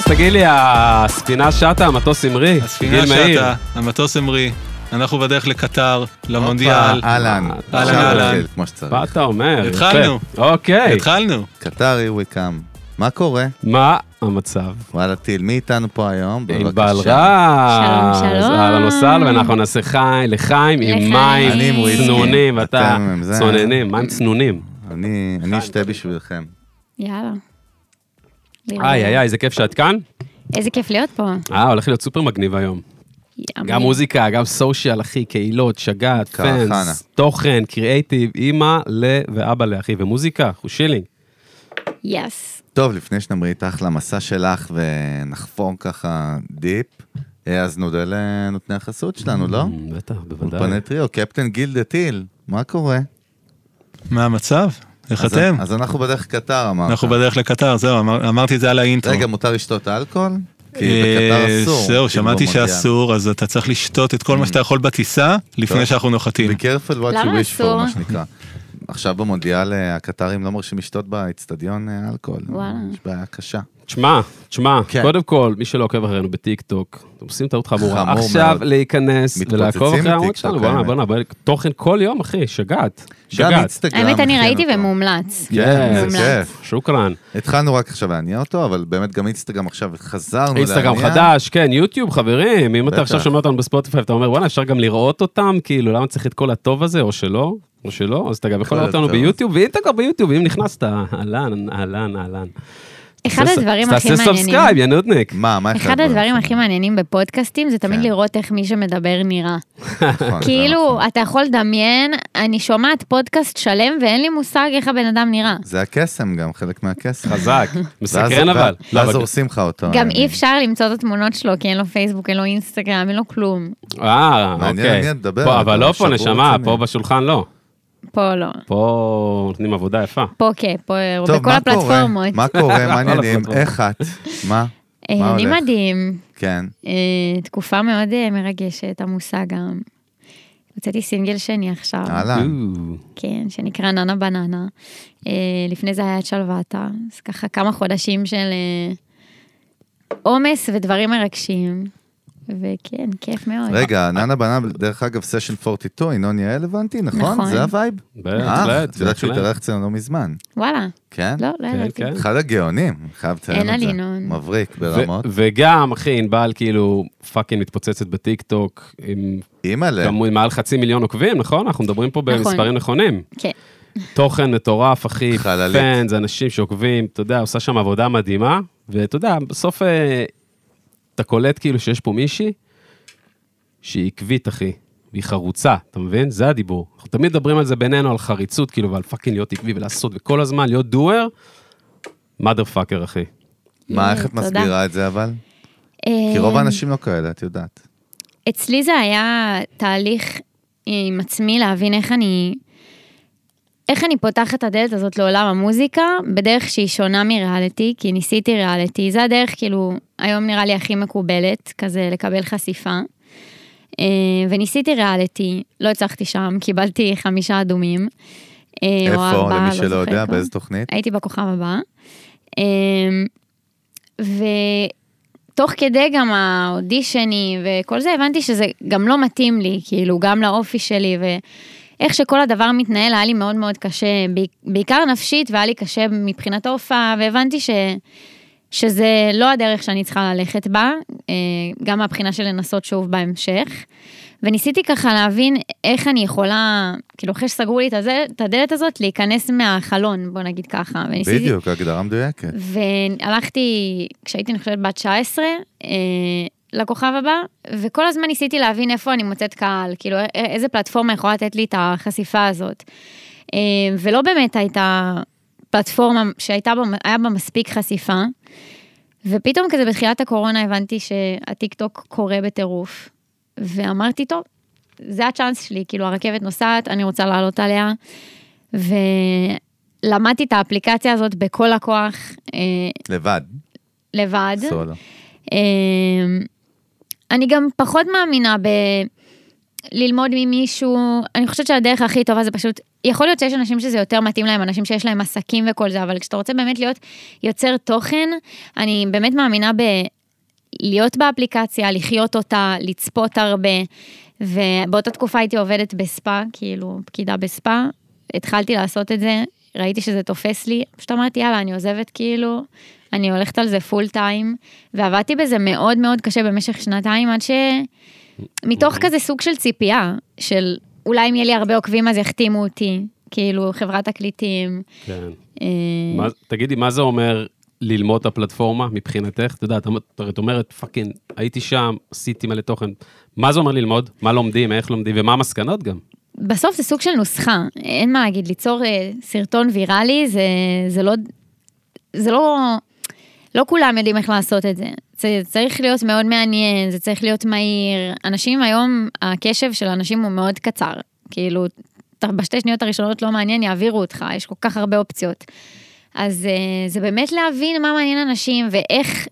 אז תגיד לי, הספינה שטה, המטוס המריא? הספינה גיל מאיר. שטה, המטוס המריא, אנחנו בדרך לקטר, למונדיאל. אהלן. אהלן, אהלן. כמו שצריך. מה אתה אומר? התחלנו. אוקיי. התחלנו. קטר, here we come. מה קורה? מה המצב? וואלה טיל, מי איתנו פה היום? ענבל. רז. שלום, שלום. אהלן וסהלן, ואנחנו נעשה חי, לחיים עם. מים. צנונים, ואתה זה. צוננים, מים צנונים. אני אשתה בשבילכם. יאללה. איי, איי, איזה כיף שאת כאן. איזה כיף להיות פה. אה, הולך להיות סופר מגניב היום. גם. מוזיקה, גם social, אחי, קהילות, שגעת. fans, תוכן, קריאייטיב, אימא ל... ואבא לאחי, ומוזיקה, אנחנו chilling. yes. טוב, לפני שנמריא איתך למסע שלך ונחפור ככה deep, אה, אז נודה לנותני החסות שלנו, לא? Mm, בטח, בוודאי. אולפני טריו, קפטן גילדה טיל, מה קורה? מה המצב? איך אז- אתם? אז אנחנו בדרך קטר, אמרת. אנחנו בדרך לקטר, זהו, אמר- אמרתי את זה על האינטרו. רגע, מותר לשתות אלכוהול? כי אה, בקטר אסור. זהו, כאילו, שמעתי. שאסור, אז אתה צריך לשתות את כל מה שאתה יכול בטיסה, לפני. שאנחנו נוחתים. be careful what you למה wish אסור? for, מה שנקרא. עכשיו במונדיאל אה, הקטרים לא מרשים לשתות באצטדיון אה, אלכוהול. וואלה. יש בעיה קשה. תשמע, תשמע, כן. קודם כל, מי שלא עוקב אחרינו בטיק טוק, אתם עושים טעות חמורה. חמור עכשיו מאוד. להיכנס ולעקוב אחרי בטיקטוק, שלנו, בואנה. בואנה, בואנה, תוכן כל יום, אחי, שגעת. גם שגעת. אינסטגרם. האמת, אני אכן ראיתי. ומומלץ. כן, זה מומלץ. כיף. שוכרן. התחלנו רק עכשיו להניע אותו, אבל באמת גם אינסטגרם עכשיו חזרנו להניע. אינסטגרם חדש, כן, יוטיוב, חברים, אם אתה. עכשיו שומע אותנו בספוטיפיי, אתה אומר, וואלה, אפשר גם לראות אותם, כאילו, למה צריך את כל הטוב הזה, או שלא, או שלא, אז אתה גם יכול לראות אותנו. ביוטיוב, ואם אתה כבר ביוטיוב, אם נכנסת, אהלן, אהלן, אהלן. אחד תעשה- הדברים הכי תעשה מעניינים. subscribe, יא נודניק. מה, מה אחד הדברים הכי מעניינים בפודקאסטים זה תמיד כן. לראות איך מי שמדבר נראה. נכון, כאילו, נכון. אתה יכול לדמיין, אני שומעת פודקאסט שלם ואין לי מושג איך הבן אדם נראה. זה הקסם גם, חלק מהקסם. חזק, מסקרן אבל. ואז- לא, הורסים לך אותו. גם אי אפשר למצוא את התמונות שלו, כי אין לו פייסבוק, אין לו אינסטגרם, אין לו כלום. אה, אוקיי. אבל לא פה, נשמה. פה בשולחן לא. פה לא. פה נותנים עבודה יפה. פה כן, פה טוב, בכל? הפלטפורמות. מה קורה? מה העניינים? איך את? מה? אה, אני? מדהים. כן. אה, תקופה מאוד אה, מרגשת, עמוסה גם. הוצאתי סינגל שני עכשיו. אהלן. או, כן, שנקרא ננה בננה. לפני זה היה את שלוותה, אז ככה כמה חודשים של עומס ודברים מרגשים. וכן, כיף מאוד. רגע, ננה בננה, דרך אגב, סשן 42, ינון יעל הבנתי, נכון? נכון. זה ה vibe? אה, בהחלט, את יודעת שהוא. התארח אצלנו לא מזמן. וואלה, כן? לא, לא כן, ידעתי. כן. אחד הגאונים, חייב לציין אין את זה. על ינון. מבריק ברמות. וגם, אחי, ענבל כאילו fucking מתפוצצת בטיק טוק, עם אימא'לה. גם מעל חצי מיליון עוקבים, נכון? אנחנו מדברים פה נכון. במספרים נכונים. כן. תוכן מטורף, אחי, חללית. fans, אנשים שעוקבים, אתה יודע, עושה שם עבודה מדהימה, ואתה יודע, בסוף אה, אתה קולט כאילו שיש פה מישהי שהיא עקבית, אחי, והיא חרוצה, אתה מבין? זה הדיבור. אנחנו תמיד מדברים על זה בינינו, על חריצות, כאילו, ועל fucking להיות עקבי ולעשות, וכל הזמן להיות דואר, mother fucker, אחי. מה, איך את. מסבירה את זה אבל? כי אה, רוב האנשים לא כאלה, את יודעת. אצלי זה היה תהליך עם עצמי להבין איך אני, איך אני פותחת את הדלת הזאת לעולם המוזיקה, בדרך שהיא שונה מריאליטי, כי ניסיתי ריאליטי, זה הדרך כאילו, היום נראה לי הכי מקובלת, כזה לקבל חשיפה. אה, וניסיתי ריאליטי, לא הצלחתי שם, קיבלתי חמישה אדומים. אה, איפה, ארבעה, למי לא שלא זוכרת יודע, כבר. באיזה תוכנית? הייתי בכוכב הבא. אמ, ותוך כדי גם האודישני וכל זה, הבנתי שזה גם לא מתאים לי, כאילו, גם לאופי שלי, ואיך שכל הדבר מתנהל היה לי מאוד מאוד קשה, בעיקר נפשית, והיה לי קשה מבחינת ההופעה, והבנתי ש... שזה לא הדרך שאני צריכה ללכת בה, אה, גם מהבחינה של לנסות שוב בהמשך. וניסיתי ככה להבין איך אני יכולה, כאילו אחרי שסגרו לי את הזה- את הדלת הזאת, להיכנס מהחלון, בוא נגיד ככה. וניסיתי, בדיוק, הגדרה מדויקת. והלכתי, כשהייתי, אני חושבת, בת 19, אה, לכוכב הבא, וכל הזמן ניסיתי להבין איפה אני מוצאת קהל, כאילו איזה פלטפורמה יכולה לתת לי את החשיפה הזאת. אה, ולא באמת הייתה פלטפורמה שהייתה בה, בה מספיק חשיפה, ופתאום כזה בתחילת הקורונה הבנתי שהטיק טוק קורה בטירוף, ואמרתי, טוב, זה הצ'אנס שלי, כאילו הרכבת נוסעת, אני רוצה לעלות עליה, ולמדתי את האפליקציה הזאת בכל הכוח, אה, לבד, לבד. סולו. אמ, אני גם פחות מאמינה ב... ללמוד ממישהו, אני חושבת שהדרך הכי טובה זה פשוט, יכול להיות שיש אנשים שזה יותר מתאים להם, אנשים שיש להם עסקים וכל זה, אבל כשאתה רוצה באמת להיות יוצר תוכן, אני באמת מאמינה ב... להיות באפליקציה, לחיות אותה, לצפות הרבה, ובאותה תקופה הייתי עובדת בספא, כאילו פקידה בספא, התחלתי לעשות את זה, ראיתי שזה תופס לי, פשוט אמרתי יאללה אני עוזבת כאילו, אני הולכת על זה פול טיים, ועבדתי בזה מאוד מאוד קשה במשך שנתיים עד ש... מתוך כזה סוג של ציפייה, של אולי אם יהיה לי הרבה עוקבים אז יחתימו אותי, כאילו חברת תקליטים. כן. אה, מה- תגידי, מה זה אומר ללמוד את הפלטפורמה מבחינתך? את יודעת, את את אומרת, fucking, הייתי שם, עשיתי מלא תוכן. מה זה אומר ללמוד? מה לומדים, איך לומדים, ומה המסקנות גם? בסוף זה סוג של נוסחה, אין מה להגיד, ליצור אה, סרטון ויראלי זה, זה לא, זה לא, לא כולם יודעים איך לעשות את זה. זה צריך להיות מאוד מעניין, זה צריך להיות מהיר. אנשים היום, הקשב של אנשים הוא מאוד קצר. כאילו, בשתי שניות הראשונות לא מעניין, יעבירו אותך, יש כל כך הרבה אופציות. אז אה, זה באמת להבין מה מעניין אנשים ואיך,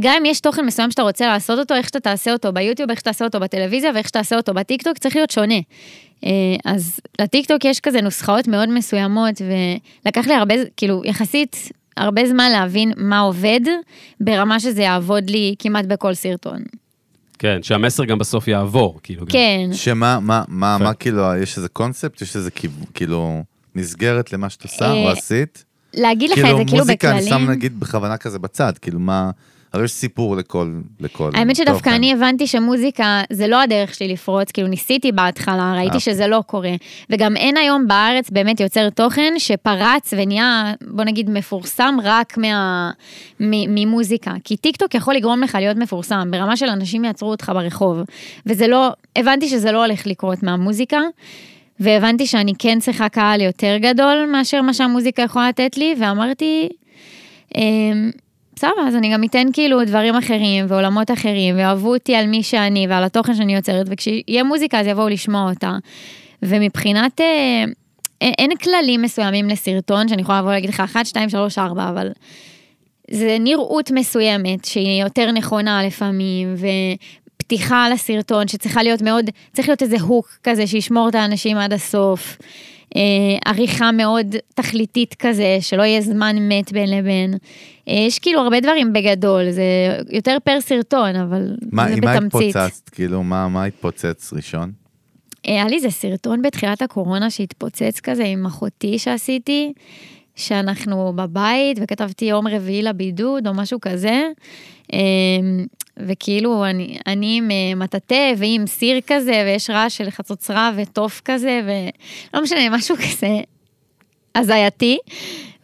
גם אם יש תוכן מסוים שאתה רוצה לעשות אותו, איך שאתה תעשה אותו ביוטיוב, איך שאתה תעשה אותו בטלוויזיה ואיך שאתה תעשה אותו בטיקטוק, צריך להיות שונה. אה, אז לטיקטוק יש כזה נוסחאות מאוד מסוימות, ולקח לי הרבה, כאילו, יחסית הרבה זמן להבין מה עובד, ברמה שזה יעבוד לי כמעט בכל סרטון. כן, שהמסר גם בסוף יעבור, כאילו. גם. כן, שמה, מה, מה. מה כאילו, יש איזה קונספט, יש איזה כאילו מסגרת למה שאת עושה אה, או עשית? להגיד לך את זה כאילו מוזיקה אני בכללים. שם נגיד בכוונה כזה בצד, כאילו מה, הרי יש סיפור לכל, לכל האמת שדווקא. אני הבנתי שמוזיקה זה לא הדרך שלי לפרוץ, כאילו ניסיתי בהתחלה, ראיתי אוקיי. שזה לא קורה. וגם אין היום בארץ באמת יוצר תוכן שפרץ ונהיה, בוא נגיד, מפורסם רק מה, מ, ממוזיקה. כי טיק טוק יכול לגרום לך להיות מפורסם, ברמה של אנשים יעצרו אותך ברחוב. וזה לא, הבנתי שזה לא הולך לקרות מהמוזיקה. והבנתי שאני כן צריכה קהל יותר גדול מאשר מה שהמוזיקה יכולה לתת לי, ואמרתי, אמ, בסדר, אז אני גם אתן כאילו דברים אחרים ועולמות אחרים, ואוהבו אותי על מי שאני ועל התוכן שאני יוצרת, וכשיהיה מוזיקה אז יבואו לשמוע אותה. ומבחינת, אה, אין, כללים מסוימים לסרטון, שאני יכולה לבוא להגיד לך 1, 2, 3, 4, אבל זה נראות מסוימת שהיא יותר נכונה לפעמים, ופתיחה לסרטון שצריכה להיות מאוד, צריך להיות איזה הוק כזה שישמור את האנשים עד הסוף. אה, עריכה מאוד תכליתית כזה, שלא יהיה זמן מת בין לבין. אה, יש כאילו הרבה דברים בגדול, זה יותר פר סרטון, אבל מה, זה עם מה בתמצית. התפוצצת? כאילו, מה, מה התפוצץ ראשון? אה, היה לי איזה סרטון בתחילת הקורונה שהתפוצץ כזה עם אחותי שעשיתי, שאנחנו בבית וכתבתי יום רביעי לבידוד או משהו כזה. אה, וכאילו אני, אני עם אה, מטאטא והיא עם סיר כזה ויש רעש של חצוצרה ותוף כזה ולא משנה משהו כזה הזייתי.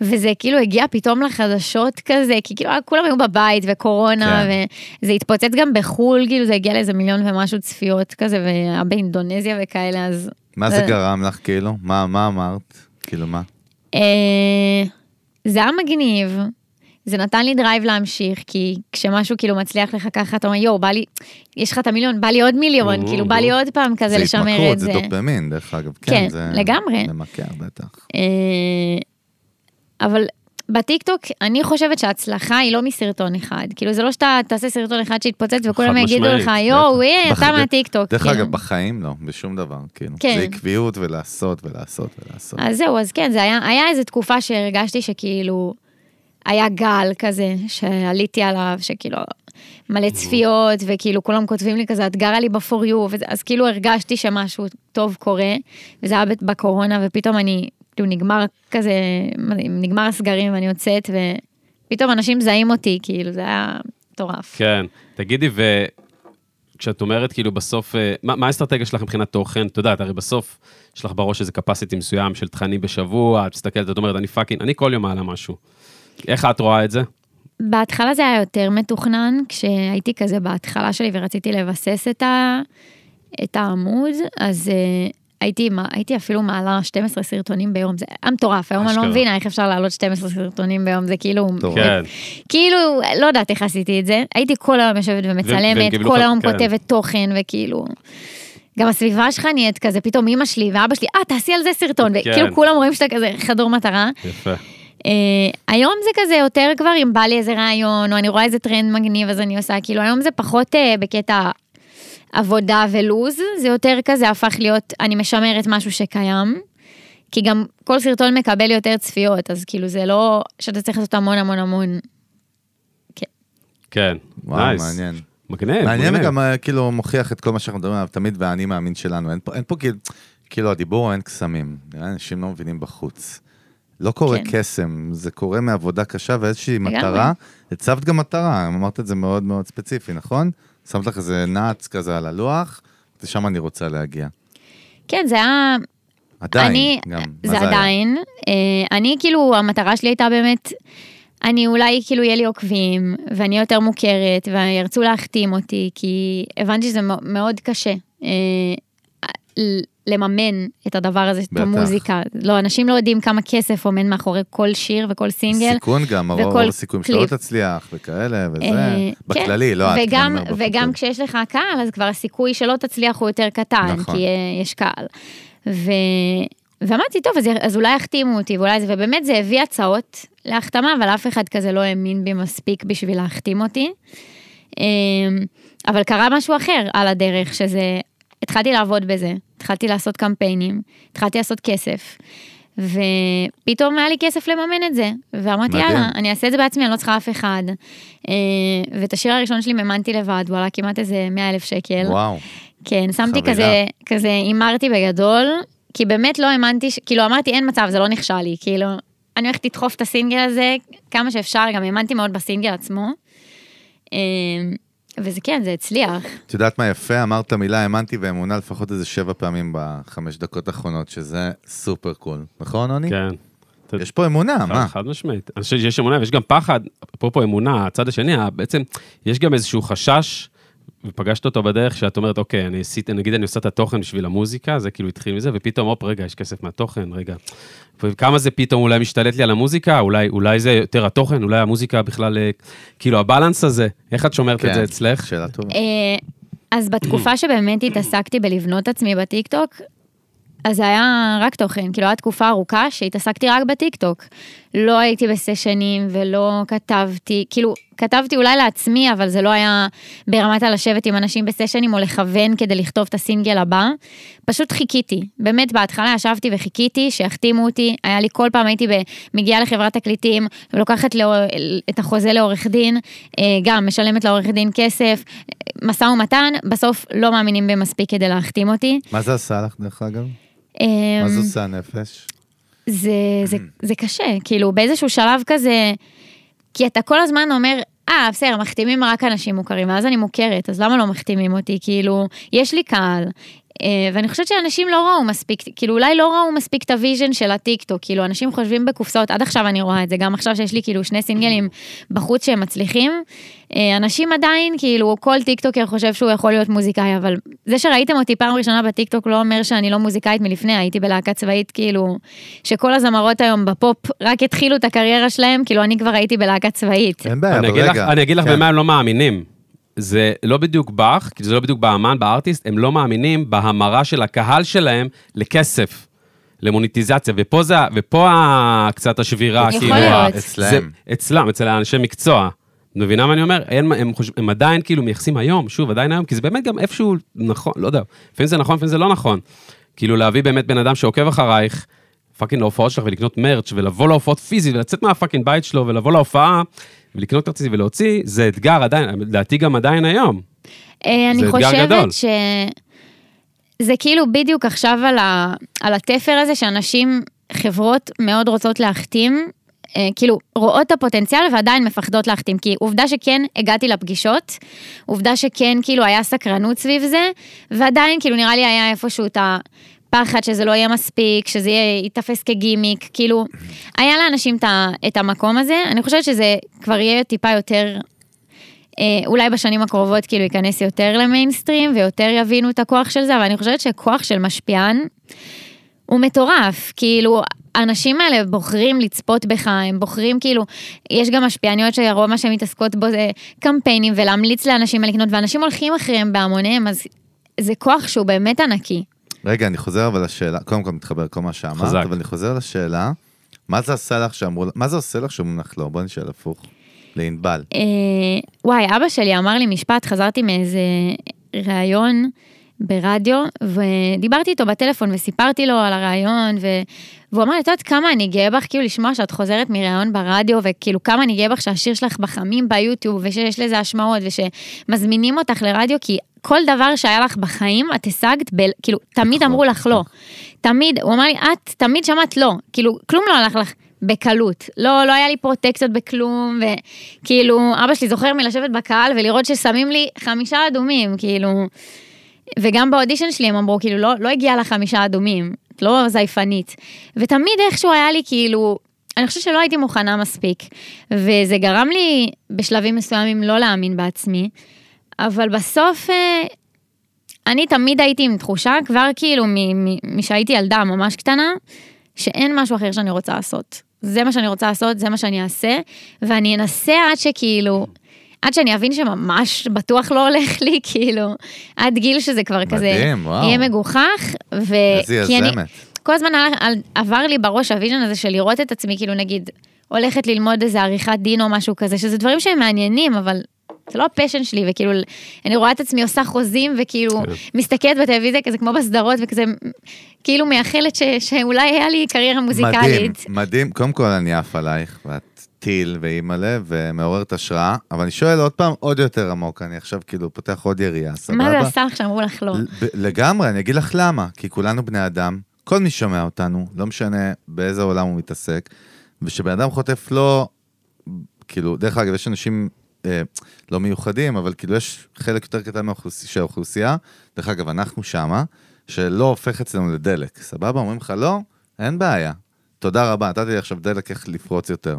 וזה כאילו הגיע פתאום לחדשות כזה, כי כאילו כולם היו בבית וקורונה, כן. וזה התפוצץ גם בחו"ל, כאילו זה הגיע לאיזה מיליון ומשהו צפיות כזה, והיה באינדונזיה וכאלה, אז... מה זה אה. גרם לך, כאילו? מה, מה אמרת? כאילו, מה? אה, זה היה מגניב, זה נתן לי drive להמשיך, כי כשמשהו כאילו מצליח לך ככה, אתה אומר, יואו, בא לי, יש לך את המיליון, בא לי עוד מיליון, או, כאילו בא לי עוד פעם כזה זה לשמר התמכרות, את זה זה. דופמין, דרך אגב. כן, זה לגמרי. ממכר, בטח. אה, אבל בטיקטוק, אני חושבת שההצלחה היא לא מסרטון אחד. כאילו, זה לא שאתה תעשה סרטון אחד שיתפוצץ וכולם יגידו לך, יואו, אה, אתה מהטיקטוק. דרך כאילו. אגב, בחיים לא, בשום דבר, כאילו. כן. זה עקביות ולעשות ולעשות ולעשות. אז זהו, אז כן, זה היה, היה איזו תקופה שהרגשתי שכאילו, היה גל כזה, שעליתי עליו, שכאילו, מלא צפיות, וכאילו כולם כותבים לי כזה, את גרה לי ב-for you, אז כאילו הרגשתי שמשהו טוב קורה, וזה היה בקורונה, ופתאום אני, כאילו נגמר כזה, נגמר הסגרים, ואני יוצאת, ופתאום אנשים מזהים אותי, כאילו, זה היה מטורף. כן. תגידי, וכשאת אומרת כאילו בסוף, אה, מה, מה האסטרטגיה שלך מבחינת תוכן? את יודעת, הרי בסוף יש לך בראש איזה capacity מסוים של תכנים בשבוע, את מסתכלת, את אומרת, אני פאקינג, אני כל יום מעלה משהו. איך את רואה את זה? בהתחלה זה היה יותר מתוכנן, כשהייתי כזה בהתחלה שלי ורציתי לבסס את, ה, את העמוד, אז uh, הייתי, הייתי אפילו מעלה 12 סרטונים ביום, זה היה מטורף, היום אני לא. מבינה איך אפשר לעלות 12 סרטונים ביום, זה כאילו. כן. כאילו, לא יודעת איך עשיתי את זה, הייתי כל היום יושבת ומצלמת, כל היום כן. כותבת תוכן, וכאילו... גם הסביבה שלך נהיית כזה, פתאום אמא שלי ואבא שלי, אה, תעשי על זה סרטון, כן. וכאילו כולם רואים שאתה כזה חדור מטרה. יפה. Uh, היום זה כזה יותר כבר אם בא לי איזה רעיון, או אני רואה איזה טרנד מגניב אז אני עושה, כאילו היום זה פחות uh, בקטע עבודה ולוז, זה יותר כזה הפך להיות, אני משמרת משהו שקיים. כי גם כל סרטון מקבל יותר צפיות, אז כאילו זה לא שאתה צריך לעשות המון המון המון. כן, וואו, נייס. מעניין. מגניב, מעניין. וגם אה, כאילו מוכיח את כל מה שאנחנו מדברים עליו תמיד והאני מאמין שלנו. אין פה, אין פה כאילו, כאילו הדיבור אין קסמים. אנשים לא מבינים בחוץ. לא קורה כן. קסם, זה קורה מעבודה קשה ואיזושהי. מטרה. הצבת גם מטרה, אמרת את זה מאוד מאוד ספציפי, נכון? שמת לך איזה נאץ כזה על הלוח, לשם אני רוצה להגיע. כן, זה היה עדיין, אני, גם. זה היה? עדיין. אה, אני כאילו, המטרה שלי הייתה באמת, אני אולי כאילו יהיה לי עוקבים, ואני יותר מוכרת, וירצו להחתים אותי, כי הבנתי שזה מאו- מאוד קשה. לממן את הדבר הזה, את. המוזיקה. לא, אנשים לא יודעים כמה כסף עומד מאחורי כל שיר וכל סינגל. סיכון גם, הרוב הסיכויים שלא. תצליח וכאלה וזה. אה, בכללי, כן, לא את, וגם. כשיש לך קהל, אז כבר הסיכוי שלא תצליח הוא יותר קטן, נכון. כי אה, יש קהל. ו... ואמרתי, טוב, אז, אז אולי יחתימו אותי, ואולי זה, ובאמת זה הביא הצעות להחתמה, אבל אף אחד כזה לא האמין בי מספיק בשביל להחתים אותי. אמ, אבל קרה משהו אחר על הדרך, שזה, התחלתי לעבוד בזה, התחלתי לעשות קמפיינים, התחלתי לעשות כסף. ופתאום היה לי כסף לממן את זה, ואמרתי מדהים. יאללה, אני אעשה את זה בעצמי, אני לא צריכה אף אחד. אה, ואת השיר הראשון שלי מימנתי לבד, הוא עלה כמעט איזה 100 אלף שקל. וואו, כן, שמתי חבילה. כזה, כזה הימרתי בגדול, כי באמת לא האמנתי. כאילו אמרתי אין מצב, זה לא נכשל לי, כאילו, אני הולכת לדחוף את הסינגל הזה כמה שאפשר, גם האמנתי מאוד בסינגל עצמו. וזה כן, זה הצליח. את יודעת מה יפה? אמרת את המילה האמנתי ואמונה לפחות איזה שבע פעמים בחמש דקות האחרונות, שזה סופר קול. נכון, עוני? כן. יש פה אמונה, מה? חד משמעית. אני חושב שיש אמונה ויש גם פחד, אפרופו אמונה, הצד השני, בעצם יש גם איזשהו חשש, ופגשת אותו בדרך שאת אומרת, אוקיי, אני עשיתי, נגיד אני עושה את התוכן בשביל המוזיקה, זה כאילו התחיל מזה, ופתאום, הופ, רגע, יש כסף מהתוכן, רגע. וכמה זה פתאום אולי משתלט לי על המוזיקה, אולי, אולי זה יותר התוכן, אולי המוזיקה בכלל, אה, כאילו הבלנס הזה, איך את שומרת את זה אצלך? כן, שאלה טובה. אה, אז בתקופה שבאמת התעסקתי בלבנות עצמי בטיקטוק, אז זה היה רק תוכן, כאילו הייתה תקופה ארוכה שהתעסקתי רק בטיקטוק. לא הייתי בסשנים ולא כתבתי, כאילו כתבתי אולי לעצמי, אבל זה לא היה ברמת הלשבת עם אנשים בסשנים או לכוון כדי לכתוב את הסינגל הבא. פשוט חיכיתי, באמת בהתחלה ישבתי וחיכיתי שיחתימו אותי, היה לי כל פעם הייתי מגיעה לחברת תקליטים ולוקחת לו, את החוזה לעורך דין, אה, גם משלמת לעורך דין כסף, משא ומתן, בסוף לא מאמינים בי מספיק כדי להחתים אותי. מה זה עשה לך, דרך אגב? אה, מה זה עושה הנפש? זה, זה, זה קשה, כאילו באיזשהו שלב כזה, כי אתה כל הזמן אומר, אה, בסדר, מחתימים רק אנשים מוכרים, ואז אני מוכרת, אז למה לא מחתימים אותי? כאילו, יש לי קהל. אה, ואני חושבת שאנשים לא ראו מספיק, כאילו אולי לא ראו מספיק את ה vision של הטיקטוק, כאילו אנשים חושבים בקופסאות, עד עכשיו אני רואה את זה, גם עכשיו שיש לי כאילו שני סינגלים בחוץ שהם מצליחים, אה, אנשים עדיין, כאילו כל טיקטוקר חושב שהוא יכול להיות מוזיקאי, אבל זה שראיתם אותי פעם ראשונה בטיקטוק לא אומר שאני לא מוזיקאית מלפני, הייתי בלהקה צבאית, כאילו, שכל הזמרות היום בפופ רק התחילו את הקריירה שלהם, כאילו אני כבר הייתי בלהקה צבאית. אין בעיה, אני אבל אגיד לך- רגע. אני אגיד לך כן. במה הם לא מאמינים. זה לא בדיוק בך, כי זה לא בדיוק באמן, ב artist, הם לא מאמינים בהמרה של הקהל שלהם לכסף, למוניטיזציה, ופה זה, ופה ה- קצת השבירה, יכול כאילו, להיות. אצלם. זה, אצלם, אצל האנשי מקצוע. את מבינה מה אני אומר? הם, הם, חושב, הם עדיין כאילו מייחסים היום, שוב, עדיין היום, כי זה באמת גם איפשהו נכון, לא יודע, לפעמים זה נכון, לפעמים זה לא נכון. כאילו להביא באמת בן אדם שעוקב אחרייך, fucking להופעות שלך ולקנות merch ולבוא להופעות פיזית ולצאת מה fucking בית שלו ולבוא להופעה ולקנות כרטיסים ולהוציא, זה אתגר עדיין, לדעתי גם עדיין היום. אה, אני זה. חושבת שזה כאילו בדיוק עכשיו על, ה, על התפר הזה שאנשים, חברות מאוד רוצות להחתים, אה, כאילו רואות את הפוטנציאל ועדיין מפחדות להחתים, כי עובדה שכן הגעתי לפגישות, עובדה שכן כאילו היה סקרנות סביב זה, ועדיין כאילו נראה לי היה איפשהו את הפחד שזה לא יהיה מספיק, שזה ייתפס כגימיק, כאילו, היה לאנשים את המקום הזה, אני חושבת שזה כבר יהיה טיפה יותר אה, אולי בשנים הקרובות כאילו ייכנס יותר למיינסטרים ויותר יבינו את הכוח של זה, אבל אני חושבת שכוח של משפיען הוא מטורף, כאילו האנשים האלה בוחרים לצפות בך, הם בוחרים כאילו, יש גם משפיעניות שרוב מה שהן מתעסקות בו זה קמפיינים ולהמליץ לאנשים מה לקנות, ואנשים הולכים אחריהם בהמוניהם, אז זה כוח שהוא באמת ענקי. רגע, אני חוזר אבל לשאלה, קודם כל מתחבר לכל מה שאמרת, חזק. אבל אני חוזר לשאלה, מה זה עשה לך שאמרו, מה זה עושה לך שאומרים לך לא? בוא נשאל הפוך. לענבל. אה, וואי, אבא שלי אמר לי משפט, חזרתי מאיזה ראיון ברדיו, ודיברתי איתו בטלפון וסיפרתי לו על הראיון, ו... והוא אמר את יודעת כמה אני גאה בך, כאילו לשמוע שאת חוזרת מראיון ברדיו, וכאילו כמה אני גאה בך שהשיר שלך בחמים ביוטיוב, ושיש לזה השמעות, ושמזמינים אותך לרדיו, כי כל דבר שהיה לך בחיים, את השגת, ב... כאילו, תמיד אמרו לך לא. תמיד, הוא אמר לי, את תמיד שמעת לא, כאילו, כלום לא הלך לך בקלות. לא, לא היה לי פרוטקציות בכלום, וכאילו, אבא שלי זוכר מלשבת בקהל ולראות ששמים לי חמישה אדומים, כאילו... וגם באודישן שלי הם אמרו, כאילו, לא, לא הגיע לך חמישה אדומים, את לא זייפנית. ותמיד איכשהו היה לי, כאילו, אני חושבת שלא הייתי מוכנה מספיק. וזה גרם לי בשלבים מסוימים לא להאמין בעצמי, אבל בסוף, אה, אני תמיד הייתי עם תחושה, כבר כאילו משהייתי ילדה ממש קטנה, שאין משהו אחר שאני רוצה לעשות. זה מה שאני רוצה לעשות, זה מה שאני אעשה, ואני אנסה עד שכאילו, עד שאני אבין שממש בטוח לא הולך לי, כאילו, עד גיל שזה כבר מדהים, כזה, וואו. יהיה מגוחך, ו... איזה כי אני- יזמת. כל הזמן על- על- עבר לי בראש ה vision הזה של לראות את עצמי, כאילו נגיד, הולכת ללמוד איזה עריכת דין או משהו כזה, שזה דברים שהם מעניינים, אבל זה לא ה passion שלי, וכאילו, אני רואה את עצמי עושה חוזים, וכאילו, כן. מסתכלת בטלוויזיה כזה כמו בסדרות, וכזה, כאילו מייחלת ש, שאולי היה לי קריירה מדהים, מוזיקלית. מדהים. קודם כל אני עף עלייך, ואת טיל ואימא'לה, ומעוררת השראה, אבל אני שואל עוד פעם, עוד יותר עמוק, אני עכשיו כאילו פותח עוד יריעה, סבבה? מה זה עשה לך שאמרו לך לא? לגמרי, אני אגיד לך למה, כי כולנו בני אדם, כל מי שומע אותנו, לא משנה באיזה עולם הוא מתעסק, ושבן אדם חוטף לא, כאילו, דרך אגב, יש אנשים אה, לא מיוחדים, אבל כאילו יש חלק יותר קטן מהאוכלוס- של האוכלוסייה, דרך אגב, אנחנו שמה, שלא הופך אצלנו לדלק, סבבה? אומרים לך לא, אין בעיה. תודה רבה, נתתי לי עכשיו דלק איך לפרוץ יותר.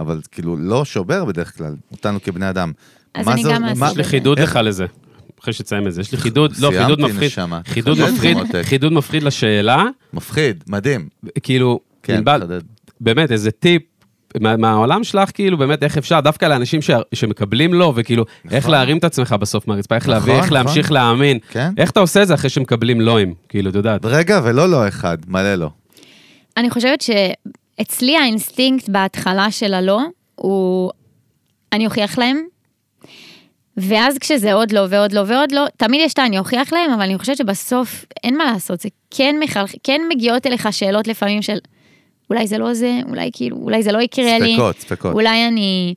אבל כאילו, לא שובר בדרך כלל, אותנו כבני אדם. אז מה אני זה- גם אעשה יש לי. חידוד איך- לך לזה. אחרי שתסיים את זה, יש לי חידוד, לא, חידוד סיימתי, מפחיד, נשמה. חידוד מפחיד. חידוד מפחיד לשאלה, מפחיד, מדהים. כאילו, כן. באמת, איזה טיפ מה- מהעולם שלך, כאילו, באמת, איך אפשר, דווקא לאנשים ש- שמקבלים לא, וכאילו, איך נכון. להרים את עצמך בסוף מהרצפה, איך להביא, נכון, איך נכון. להמשיך להאמין. כן. איך אתה עושה את זה אחרי שמקבלים לואים, כאילו, את יודעת. רגע, ולא לא אחד, מלא לא. אני חושבת שאצלי האינסטינקט בהתחלה של הלא, הוא אני אוכיח להם, ואז כשזה עוד לא ועוד לא ועוד לא, תמיד יש את ה"אני אוכיח להם", אבל אני חושבת שבסוף אין מה לעשות, זה כן מחלח... כן מגיעות אליך שאלות לפעמים של אולי זה לא זה, אולי כאילו, אולי זה לא יקרה לי. ספקות, ספקות. אולי אני...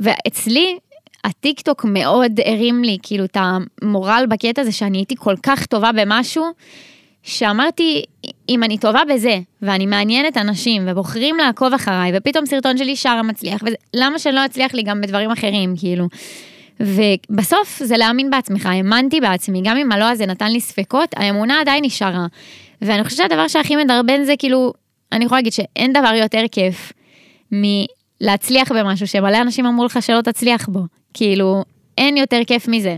ואצלי, הטיקטוק מאוד הרים לי, כאילו, את המורל בקטע הזה שאני הייתי כל כך טובה במשהו, שאמרתי, אם אני טובה בזה, ואני מעניינת אנשים, ובוחרים לעקוב אחריי, ופתאום סרטון שלי שרה מצליח, וזה, למה שאני לא אצליח לי גם בדברים אחרים, כאילו. ובסוף זה להאמין בעצמך, האמנתי בעצמי, גם אם הלא הזה נתן לי ספקות, האמונה עדיין נשארה. ואני חושבת שהדבר שהכי מדרבן זה כאילו, אני יכולה להגיד שאין דבר יותר כיף מלהצליח במשהו שמלא אנשים אמרו לך שלא תצליח בו. כאילו, אין יותר כיף מזה.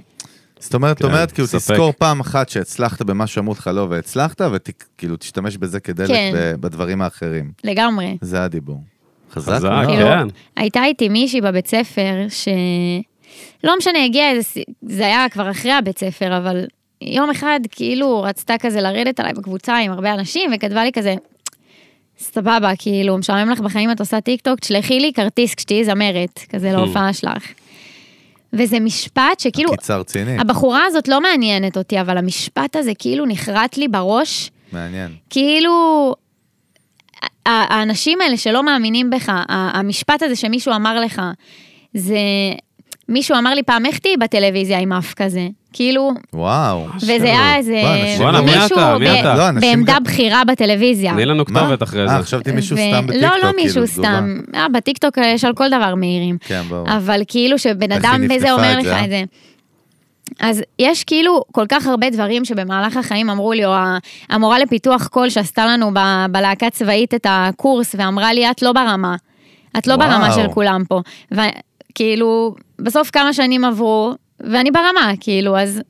זאת אומרת, כן, אומרת, כאילו, ספק. תזכור פעם אחת שהצלחת במה שאמרו לך לא והצלחת, וכאילו תשתמש בזה כדלק כן. ב- בדברים האחרים. לגמרי. זה הדיבור. חזק חזק. כאילו, כן. הייתה איתי מישהי בבית ספר, ש... לא משנה, הגיע איזה... זה היה כבר אחרי הבית ספר, אבל יום אחד כאילו רצתה כזה לרדת עליי בקבוצה עם הרבה אנשים, וכתבה לי כזה, סבבה, כאילו, משעמם לך בחיים, את עושה טיק טוק, תשלחי לי כרטיס כשתהיי זמרת, כזה להופעה שלך. וזה משפט שכאילו, קיצה רצינית, הבחורה הזאת לא מעניינת אותי, אבל המשפט הזה כאילו נחרט לי בראש, מעניין. כאילו, האנשים האלה שלא מאמינים בך, המשפט הזה שמישהו אמר לך, זה... מישהו אמר לי פעם, איך תהיי בטלוויזיה עם אף כזה? כאילו, וואו. וזה היה איזה... וואלה, מי אתה? מי אתה? לא, בעמדה בכירה בטלוויזיה. תני לנו? כתובת אחרי זה. אה, חשבתי מישהו סתם בטיקטוק, לא, לא כאילו, מישהו תגובה. סתם. אה, בטיקטוק יש על כל דבר מעירים. כן, ברור. אבל כאילו שבן אדם נפנפה אומר לך אה? את זה. אז יש כאילו כל כך הרבה דברים שבמהלך החיים אמרו לי, או המורה לפיתוח קול שעשתה לנו ב- בלהקה צבאית את הקורס, ואמרה לי, את לא ברמה. את לא וואו. ברמה של כולם פה. וכאילו, בסוף כמה שנים עברו, ואני ברמה, כאילו, אז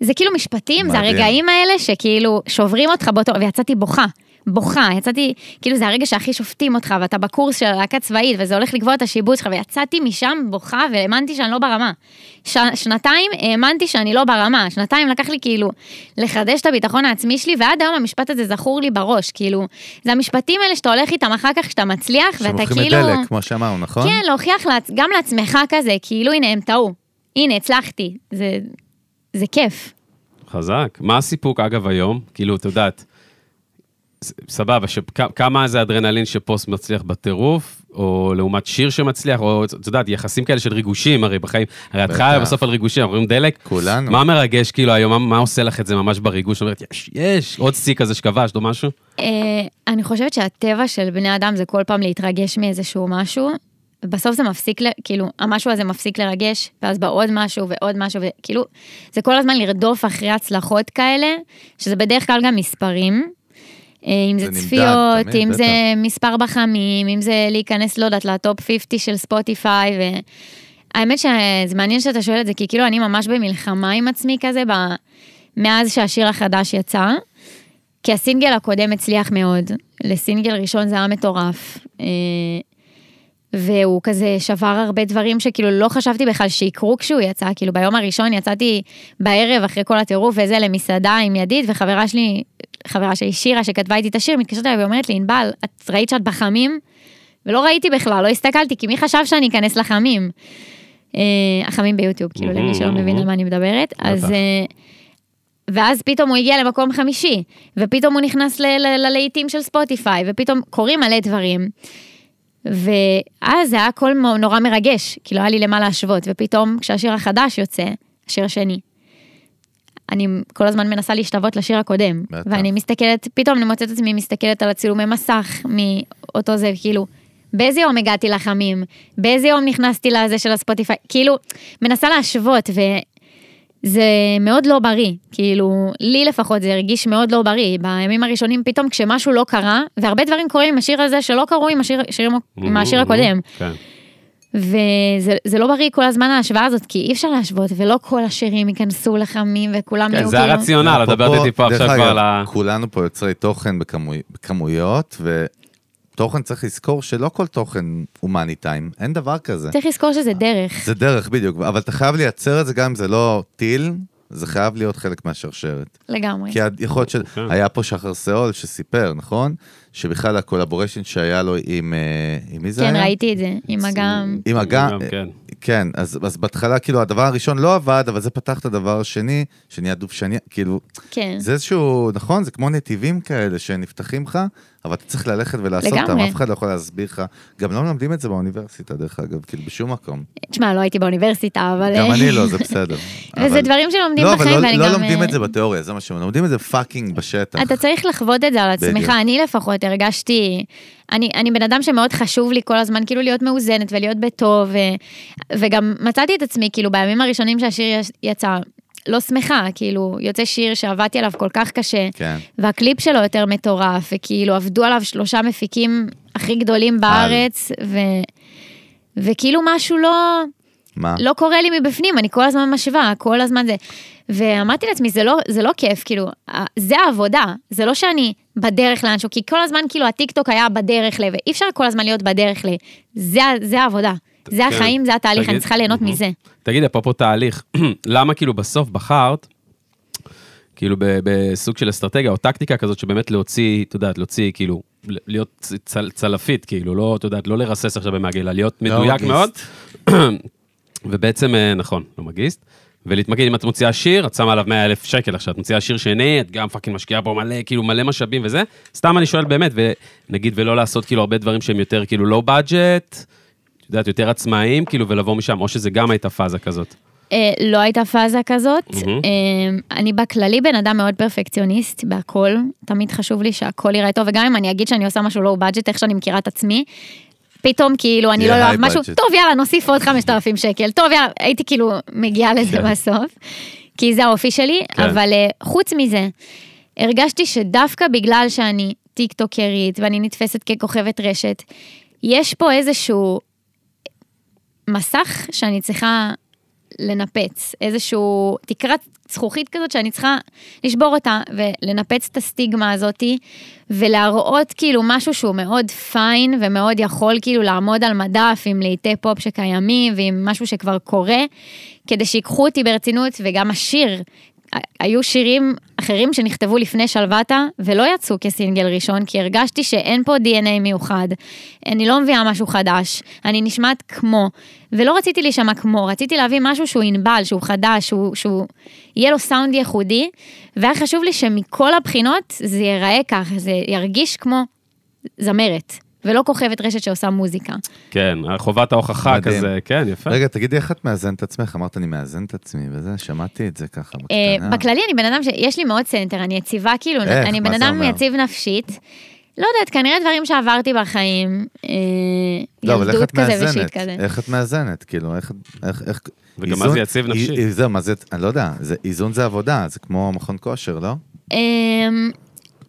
זה כאילו משפטים, זה מדהים. הרגעים האלה שכאילו שוברים אותך באותו, ויצאתי בוכה. בוכה, יצאתי, כאילו זה הרגע שהכי שופטים אותך, ואתה בקורס של הלהקה צבאית, וזה הולך לקבוע את השיבוץ שלך, ויצאתי משם בוכה, והאמנתי שאני לא ברמה. ש... שנתיים האמנתי שאני לא ברמה, שנתיים לקח לי כאילו לחדש את הביטחון העצמי שלי, ועד היום המשפט הזה זכור לי בראש, כאילו, זה המשפטים האלה שאתה הולך איתם אחר כך כשאתה מצליח, ואתה כאילו... לדלק, כמו שאמרנו, נכון? כן, להוכיח לעצ... גם לעצמך כזה, כאילו, הנה, הם טעו. הנה, הצלחתי. זה, זה כיף. חזק. מה הסיפוק, אגב, היום? כאילו, את יודעת, סבבה, כמה זה אדרנלין שפוסט מצליח בטירוף, או לעומת שיר שמצליח, או את יודעת, יחסים כאלה של ריגושים, הרי בחיים, הרי את. חיה בסוף על ריגושים, אנחנו רואים דלק. כולנו. מה מרגש כאילו היום, מה, מה עושה לך את זה ממש בריגוש? אומרת, יש, יש, עוד שיא כזה שכבשת או משהו? אה, אני חושבת שהטבע של בני אדם זה כל פעם להתרגש מאיזשהו משהו. בסוף זה מפסיק, כאילו, המשהו הזה מפסיק לרגש, ואז בא עוד משהו ועוד משהו, וכאילו, זה כל הזמן לרדוף אחרי הצלחות כאלה, שזה בדרך כלל גם מספרים. אה, אם זה, זה צפיות, תמיד, אם בטח. זה מספר בחמים, אם זה להיכנס, לא יודעת, לטופ 50 של ספוטיפיי, ו... האמת שזה מעניין שאתה שואל את זה, כי כאילו אני ממש במלחמה עם עצמי כזה, ב... מאז שהשיר החדש יצא. כי הסינגל הקודם הצליח מאוד, לסינגל ראשון זה היה מטורף. והוא כזה שבר הרבה דברים שכאילו לא חשבתי בכלל שיקרו כשהוא יצא, כאילו ביום הראשון יצאתי בערב אחרי כל הטירוף וזה למסעדה עם ידיד, וחברה שלי, חברה שלי שירה שכתבה איתי את השיר, מתקשרת אליי ואומרת לי, ענבל, את ראית שאת בחמים? ולא ראיתי בכלל, לא הסתכלתי, כי מי חשב שאני אכנס לחמים? אה, החמים ביוטיוב, כאילו למי שלא מבין על מה אני מדברת. אז... אה, ואז פתאום הוא הגיע למקום חמישי, ופתאום הוא נכנס ללהיטים של ספוטיפיי, ופתאום קורים מלא דברים. ואז זה היה הכל נורא מרגש, כי לא היה לי למה להשוות, ופתאום כשהשיר החדש יוצא, השיר השני, אני כל הזמן מנסה להשתוות לשיר הקודם, בטח. ואני מסתכלת, פתאום אני מוצאת את עצמי מסתכלת על הצילומי מסך מאותו זה, כאילו, באיזה יום הגעתי לחמים, באיזה יום נכנסתי לזה של הספוטיפיי, כאילו, מנסה להשוות, וזה מאוד לא בריא, כאילו, לי לפחות זה הרגיש מאוד לא בריא, בימים הראשונים פתאום כשמשהו לא קרה, והרבה דברים קורים עם השיר הזה שלא קרו עם השיר, שיר, עם השיר הקודם. כן. וזה זה לא בריא כל הזמן ההשוואה הזאת, כי אי אפשר להשוות, ולא כל השירים ייכנסו לחמים וכולם כן, יהיו זה כאילו... הרציונל, את מדברת איתי פה עכשיו כבר על ה... כולנו פה יוצרי תוכן בכמוי- בכמויות, ותוכן צריך לזכור שלא כל תוכן הוא מאני טיים, אין דבר כזה. צריך לזכור שזה דרך. זה דרך, בדיוק, אבל אתה חייב לייצר את זה גם אם זה לא טיל, זה חייב להיות חלק מהשרשרת. לגמרי. כי יכול להיות כן. שהיה פה שחר סאול שסיפר, נכון? שבכלל הקולבוריישן שהיה לו עם... אה, עם מי זה כן, היה? ראיתי את זה, עם אגם. עם אגם, גם, כן. כן, אז, אז בהתחלה כאילו הדבר הראשון לא עבד, אבל זה פתח את הדבר השני, שנהיה דובשני, כאילו, כן. זה איזשהו, נכון, זה כמו נתיבים כאלה שנפתחים לך, אבל אתה צריך ללכת ולעשות אותם. אף אחד לא יכול להסביר לך. גם לא מלמדים את זה באוניברסיטה, דרך אגב, כאילו בשום מקום. תשמע, לא הייתי באוניברסיטה, אבל... גם אני לא, זה בסדר. וזה אבל- דברים שלומדים לא, בחיים, לא, ואני לא גם... לומדים אה, את זה בתיאוריה, זה מה שאומרים, לומדים את זה fucking בשטח. אתה צריך לחוות את זה על עצמך. אני לפחות הרגשתי, אני, אני בן אדם שמאוד חשוב לי כל הזמן כאילו להיות מאוזנת ולהיות בטוב, ו, וגם מצאתי את עצמי כאילו בימים הראשונים שהשיר יצא, לא שמחה, כאילו יוצא שיר שעבדתי עליו כל כך קשה, כן. והקליפ שלו יותר מטורף, וכאילו עבדו עליו שלושה מפיקים הכי גדולים בארץ, ו, וכאילו משהו לא... מה? לא קורה לי מבפנים, אני כל הזמן משווה, כל הזמן זה. ואמרתי לעצמי, זה לא, זה לא כיף, כאילו, זה העבודה, זה לא שאני בדרך לאנשהו, כי כל הזמן כאילו הטיקטוק היה בדרך ל... ואי אפשר כל הזמן להיות בדרך ל... זה, זה העבודה, זה כן. החיים, זה התהליך, אני תגיד- צריכה ליהנות. מזה. תגיד, אפרופו תהליך, למה כאילו בסוף בחרת, כאילו ב- בסוג של אסטרטגיה או טקטיקה כזאת שבאמת להוציא, את יודעת, להוציא כאילו, ל- להיות צל, צלפית, כאילו, לא, את יודעת, לא לרסס עכשיו במעגל, להיות לא מדויק מגיסט. מאוד. ובעצם, אה, נכון, לא מגיסט. ולהתמקד אם את מוציאה שיר, את שמה עליו 100 אלף שקל עכשיו, את מוציאה שיר שני, את גם fucking משקיעה בו מלא, כאילו מלא משאבים וזה. סתם אני שואל באמת, ונגיד ולא לעשות כאילו הרבה דברים שהם יותר כאילו low budget, את יודעת, יותר עצמאיים, כאילו, ולבוא משם, או שזה גם הייתה פאזה כזאת. אה, לא הייתה פאזה כזאת. אה, אני בכללי בן אדם מאוד פרפקציוניסט בהכל, תמיד חשוב לי שהכל ייראה טוב, וגם אם אני אגיד שאני עושה משהו low budget, איך שאני מכירה את עצמי, פתאום כאילו אני לא אוהב משהו, budget. טוב יאללה נוסיף עוד 5,000 שקל, טוב יאללה, הייתי כאילו מגיעה לזה כן. בסוף, כי זה האופי שלי, כן. אבל אה, חוץ מזה, הרגשתי שדווקא בגלל שאני טיק טוקרית ואני נתפסת ככוכבת רשת, יש פה איזשהו מסך שאני צריכה לנפץ, איזשהו תקרת זכוכית כזאת שאני צריכה לשבור אותה ולנפץ את הסטיגמה הזאתי ולהראות כאילו משהו שהוא מאוד פיין ומאוד יכול כאילו לעמוד על מדף עם לעיתי פופ שקיימים ועם משהו שכבר קורה, כדי שיקחו אותי ברצינות וגם השיר. היו שירים אחרים שנכתבו לפני שלוותה ולא יצאו כסינגל ראשון, כי הרגשתי שאין פה DNA מיוחד. אני לא מביאה משהו חדש, אני נשמעת כמו, ולא רציתי להישמע כמו, רציתי להביא משהו שהוא ינבל, שהוא חדש, שהוא, שהוא יהיה לו סאונד ייחודי, והיה חשוב לי שמכל הבחינות זה ייראה כך, זה ירגיש כמו זמרת. ולא כוכבת רשת שעושה מוזיקה. כן, חובת ההוכחה מדהים. כזה, כן, יפה. רגע, תגידי איך את מאזנת את עצמך? אמרת, אני מאזן את עצמי וזה, שמעתי את זה ככה אה, בקטנה. בכללי אני בן אדם שיש לי מאוד center, אני יציבה כאילו, איך? אני מה בן אדם? יציב נפשית. לא יודעת, כנראה דברים שעברתי בחיים, אה, לא, אבל איך ילדות את כזה מאזנת? ו shit כזה. איך את מאזנת? כאילו, איך... איך- איך... וגם מה איזון- זה יציב נפשית? אי- זהו, מה זה... אני לא יודע, זה- איזון זה עבודה, זה כמו מכון כושר, לא?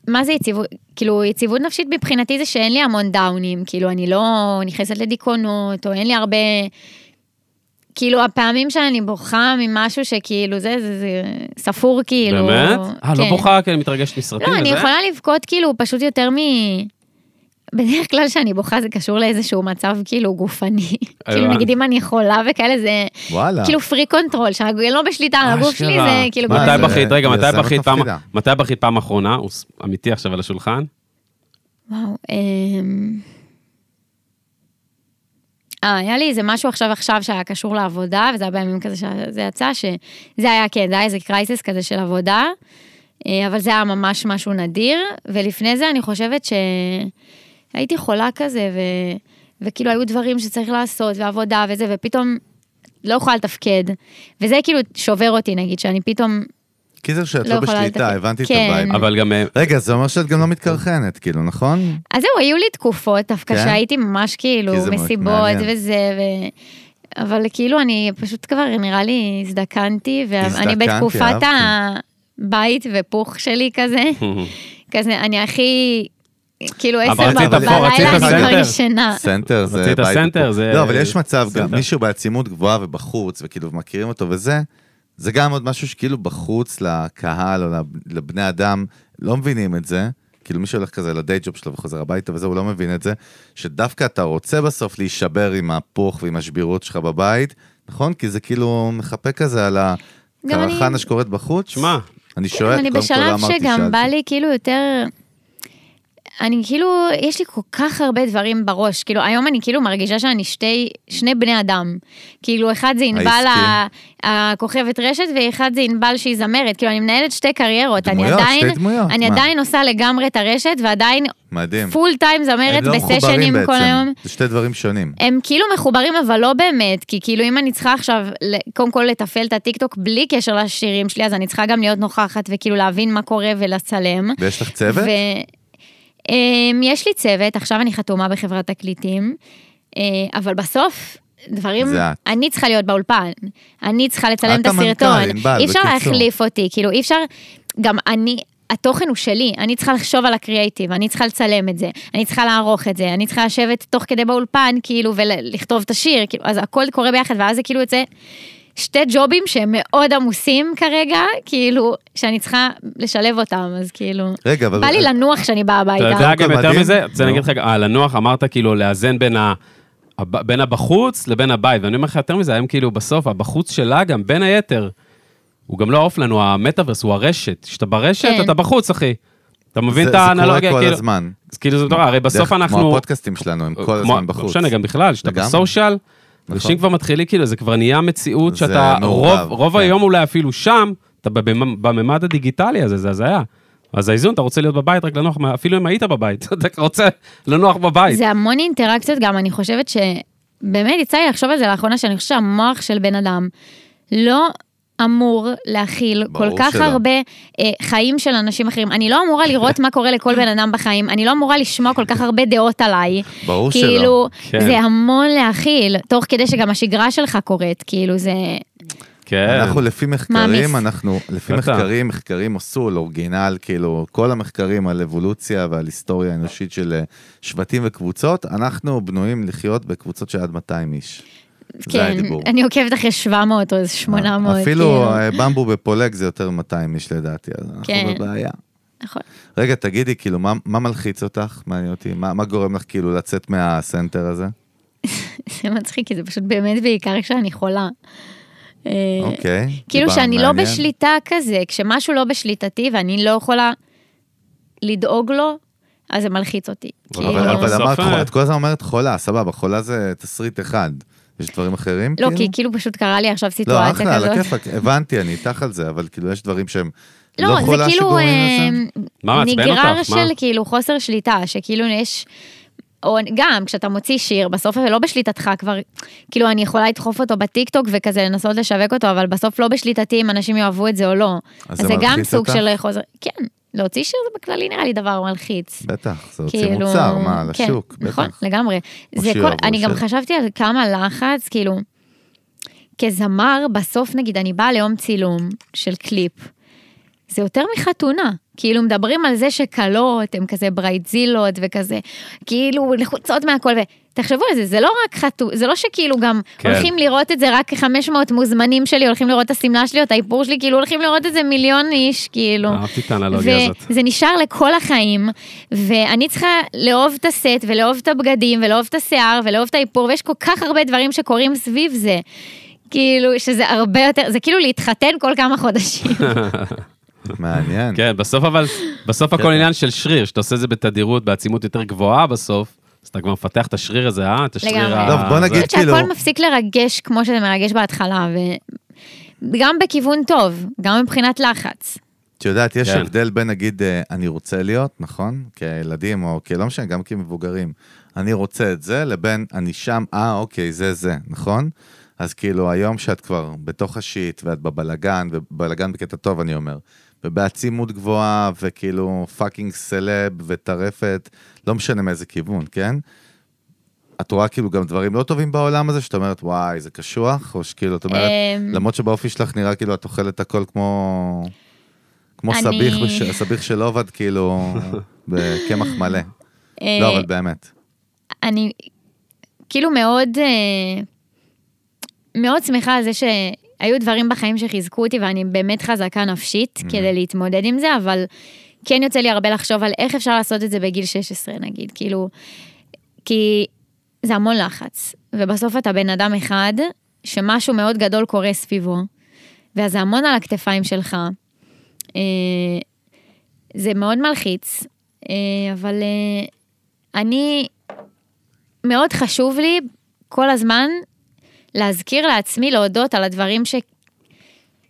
מה זה יציבות? כאילו, יציבות נפשית מבחינתי זה שאין לי המון דאונים, כאילו, אני לא נכנסת לדיכאונות, או אין לי הרבה... כאילו, הפעמים שאני בוכה ממשהו שכאילו, זה, זה, זה ספור, כאילו. באמת? אה, לא כן. בוכה כי אני מתרגשת מסרטים לא, וזה? אני יכולה לבכות כאילו פשוט יותר מ... בדרך כלל כשאני בוכה זה קשור לאיזשהו מצב כאילו גופני. כאילו הבנתי. נגיד אם אני חולה וכאלה זה וואלה. כאילו freak control, שאני לא בשליטה על הגוף שלי. זה כאילו... מתי בכית? רגע, מתי יזמת בכית פעם... מתי בכית פעם אחרונה? הוא אמיתי עכשיו על השולחן? וואו. אמ, אה, היה לי איזה משהו עכשיו עכשיו שהיה קשור לעבודה, וזה היה בימים כזה שזה יצא, שזה היה, כן, זה היה איזה crisis כזה של עבודה, אה, אבל זה היה ממש משהו נדיר, ולפני זה אני חושבת שהייתי חולה כזה, ו... וכאילו היו דברים שצריך לעשות, ועבודה וזה, ופתאום לא יכולה לתפקד. וזה כאילו שובר אותי, נגיד, שאני פתאום... קיצר שאת לא לא בשליטה, לתקן. הבנתי את כן. הבית. אבל גם... אה, רגע, זה אומר שאת גם לא מתקרחנת, כאילו, נכון? אז זהו, היו לי תקופות דווקא כן? שהייתי ממש כאילו כי זה מסיבות מעניין. וזה, ו... אבל כאילו אני פשוט כבר נראה לי הזדקנתי, ואני הזדקנת, בתקופת אהבתי. הבית ופוך שלי כזה, כזה אני הכי, כאילו אבל עשר רצית רצית בלילה אני כבר סנטר. ישנה. סנטר זה... רצית בית סנטר, פה. זה- לא, אבל יש מצב גם, סנטר. מישהו בעצימות גבוהה ובחוץ, וכאילו מכירים אותו וזה, זה גם עוד משהו שכאילו בחוץ לקהל או לב- לבני אדם, לא מבינים את זה. כאילו מי שהולך כזה לדיי ג'וב שלו וחוזר הביתה וזה, הוא לא מבין את זה, שדווקא אתה רוצה בסוף להישבר עם הפוך ועם השבירות שלך בבית, נכון? כי זה כאילו מחפה כזה על אני- הקרחנה שקורית בחוץ. שמע, אני שואל, אני קודם כל לא בשלב אמרתי, שגם שאלתי. בא לי כאילו יותר... אני כאילו, יש לי כל כך הרבה דברים בראש, כאילו היום אני כאילו מרגישה שאני שתי, שני בני אדם. כאילו אחד זה ענבל הכוכבת רשת ואחד זה ענבל שהיא זמרת, כאילו אני מנהלת שתי קריירות, אני דמויות, עדיין, שתי דמויות, אני מה? עדיין עושה לגמרי את הרשת ועדיין מדהים. פול טיים זמרת לא בסשנים כל היום. זה שתי דברים שונים. הם כאילו מחוברים אבל לא באמת, כי כאילו אם אני צריכה עכשיו קודם כל לתפעל את הטיקטוק בלי קשר לשירים שלי, אז אני צריכה גם להיות נוכחת וכאילו להבין מה קורה ולצלם. ויש לך צוות? ו... אמ, יש לי צוות, עכשיו אני חתומה בחברת תקליטים, אה, אבל בסוף, דברים. אני צריכה להיות באולפן, אני צריכה לצלם את את המנכ"ל, הסרטון, אי אפשר. להחליף אותי, כאילו אי אפשר, גם אני, התוכן הוא שלי, אני צריכה לחשוב על הקריאייטיב, אני צריכה לצלם את זה, אני צריכה לערוך את זה, אני צריכה לשבת תוך כדי באולפן, כאילו, ולכתוב את השיר, כאילו, אז הכל קורה ביחד, ואז זה כאילו יוצא שתי ג'ובים שהם מאוד עמוסים כרגע, כאילו, שאני צריכה לשלב אותם, אז כאילו, רגע, אבל... בא לי לנוח כשאני באה אתה הביתה. יודע גם יותר. מזה, רוצה נו. להגיד לך, אה, לנוח, אמרת כאילו לאזן בין ה... בין הבחוץ לבין הבית, ואני אומר לך יותר מזה, היום כאילו בסוף, הבחוץ שלה גם, בין היתר, הוא גם לא עוף לנו, המטאברס הוא הרשת. כשאתה ברשת, כן. אתה בחוץ, אחי. אתה מבין זה- את האנלוגיה? זה קורה כל כאילו- הזמן. אז כאילו זה מטורף, הרי בסוף דרך- כמו אנחנו... הפודקאסטים שלנו, הם כל כמו- הזמן לא בחוץ. משנה, גם בכלל, שאתה. בסושיאל. אנשים כבר מתחילים, כאילו, זה כבר נהיה מציאות שאתה, רוב, רוב כן. היום אולי אפילו שם, אתה בממ- בממד הדיגיטלי הזה, זה הזיה. אז האיזון, אתה רוצה להיות בבית, רק לנוח, אפילו אם היית בבית, אתה רוצה לנוח בבית. זה המון אינטראקציות גם, אני חושבת שבאמת יצא לי לחשוב על זה לאחרונה, שאני חושבת שהמוח של בן אדם לא אמור להכיל כל כך שלא. הרבה אה, חיים של אנשים אחרים. אני לא אמורה לראות מה קורה לכל בן אדם בחיים, אני לא אמורה לשמוע כל כך הרבה דעות עליי. ברור שלא. כאילו, כן. זה המון להכיל, תוך כדי שגם השגרה שלך קורית, כאילו זה... כן. אנחנו לפי מחקרים, מעמיס. אנחנו, לפי. מחקרים, מחקרים עשו על אורגינל, כאילו, כל המחקרים על אבולוציה ועל היסטוריה האנושית של אה, שבטים וקבוצות, אנחנו בנויים לחיות בקבוצות של עד 200 איש. כן. אני עוקבת אחרי 700 או איזה 800. אפילו כאילו. אה, במבו בפולג זה יותר מ-200 איש לדעתי, אז אנחנו כן. בבעיה. נכון. רגע, תגידי, כאילו, מה, מה מלחיץ אותך? מעניין אותי. מה, מה גורם לך כאילו לצאת מהסנטר הזה? זה מצחיק, כי זה פשוט באמת בעיקר כשאני חולה. אה, אוקיי. כאילו דיבר שאני לא מעניין. בשליטה כזה, כשמשהו לא בשליטתי ואני לא יכולה לדאוג לו, אז זה מלחיץ אותי. אבל- כאילו- אבל אבל אמרת, אה, את כל הזמן אומרת חולה, סבבה, חולה זה תסריט אחד. יש דברים אחרים? לא, כי כאילו פשוט קרה לי עכשיו לא, סיטואציה אחלה, על כזאת. הכיפאק, הבנתי, אני איתך על זה, אבל כאילו יש דברים שהם לא, לא זה כאילו אה, נגרר אותך? מה? של כאילו חוסר שליטה, שכאילו יש... או גם כשאתה מוציא שיר, בסוף זה לא בשליטתך כבר, כאילו אני יכולה לדחוף אותו בטיקטוק וכזה לנסות לשווק אותו, אבל בסוף לא בשליטתי אם אנשים יאהבו את זה או לא. אז אז זה זה גם סוג אותך? של חוזר, כן, להוציא שיר זה בכללי נראה לי דבר מלחיץ. בטח, זה הוציא כאילו, מוצר, מה, כן, לשוק, נכון, בטח. לגמרי. או זה כל, אני גם חשבתי על כמה לחץ, כאילו, כזמר, בסוף נגיד אני באה ליום צילום של קליפ, זה יותר מחתונה. כאילו מדברים על זה שקלות, הן כזה ברייטזילות וכזה, כאילו לחוצות מהכל, ותחשבו על זה, זה לא רק חתונה, זה לא שכאילו גם כן. הולכים לראות את זה, רק 500 מוזמנים שלי הולכים לראות את השמלה שלי או את האיפור שלי, כאילו הולכים לראות את זה מיליון איש, כאילו. אהבתי את האנלוגיה הזאת. וזה נשאר לכל החיים, ואני צריכה לאהוב את הסט, ולאהוב את הבגדים, ולאהוב את השיער, ולאהוב את האיפור, ויש כל כך הרבה דברים שקורים סביב זה. כאילו, שזה הרבה יותר, זה כאילו להתחתן כל כמה חודשים. מעניין. כן, בסוף אבל, בסוף הכל עניין של שריר, שאתה עושה את זה בתדירות, בעצימות יותר גבוהה בסוף, אז אתה כבר מפתח את השריר הזה, אה? את השריר לגמרי. ה... טוב, בוא. נגיד- אני חושבת כאילו- שהכל מפסיק לרגש כמו שזה מרגש בהתחלה, וגם בכיוון טוב, גם מבחינת לחץ. את יודעת, יש כן. הבדל בין נגיד, אה, אני רוצה להיות, נכון? כילדים או כלא משנה, גם כמבוגרים. אני רוצה את זה, לבין אני שם, אה, אוקיי, זה זה, נכון? אז כאילו, היום שאת כבר בתוך ה shit ואת בבלגן, ובלגן בקטע טוב, אני אומר, ובעצימות גבוהה, וכאילו fucking סלב וטרפת, לא משנה מאיזה כיוון, כן? את רואה כאילו גם דברים לא טובים בעולם הזה, שאת אומרת, וואי, זה קשוח, או שכאילו, את אומרת, אמ, למרות שבאופי שלך נראה כאילו את אוכלת הכל כמו... כמו אני- סביח, בש... סביח של עובד, כאילו, בקמח מלא. לא, אבל באמת. אני כאילו מאוד, אה, מאוד שמחה על זה שהיו דברים בחיים שחיזקו אותי ואני באמת חזקה נפשית כדי להתמודד עם זה, אבל כן יוצא לי הרבה לחשוב על איך אפשר לעשות את זה בגיל 16 נגיד, כאילו, כי זה המון לחץ, ובסוף אתה בן אדם אחד שמשהו מאוד גדול קורה סביבו, ואז זה המון על הכתפיים שלך. אה, זה מאוד מלחיץ, אה, אבל אה, אני מאוד חשוב לי כל הזמן להזכיר לעצמי להודות על הדברים ש...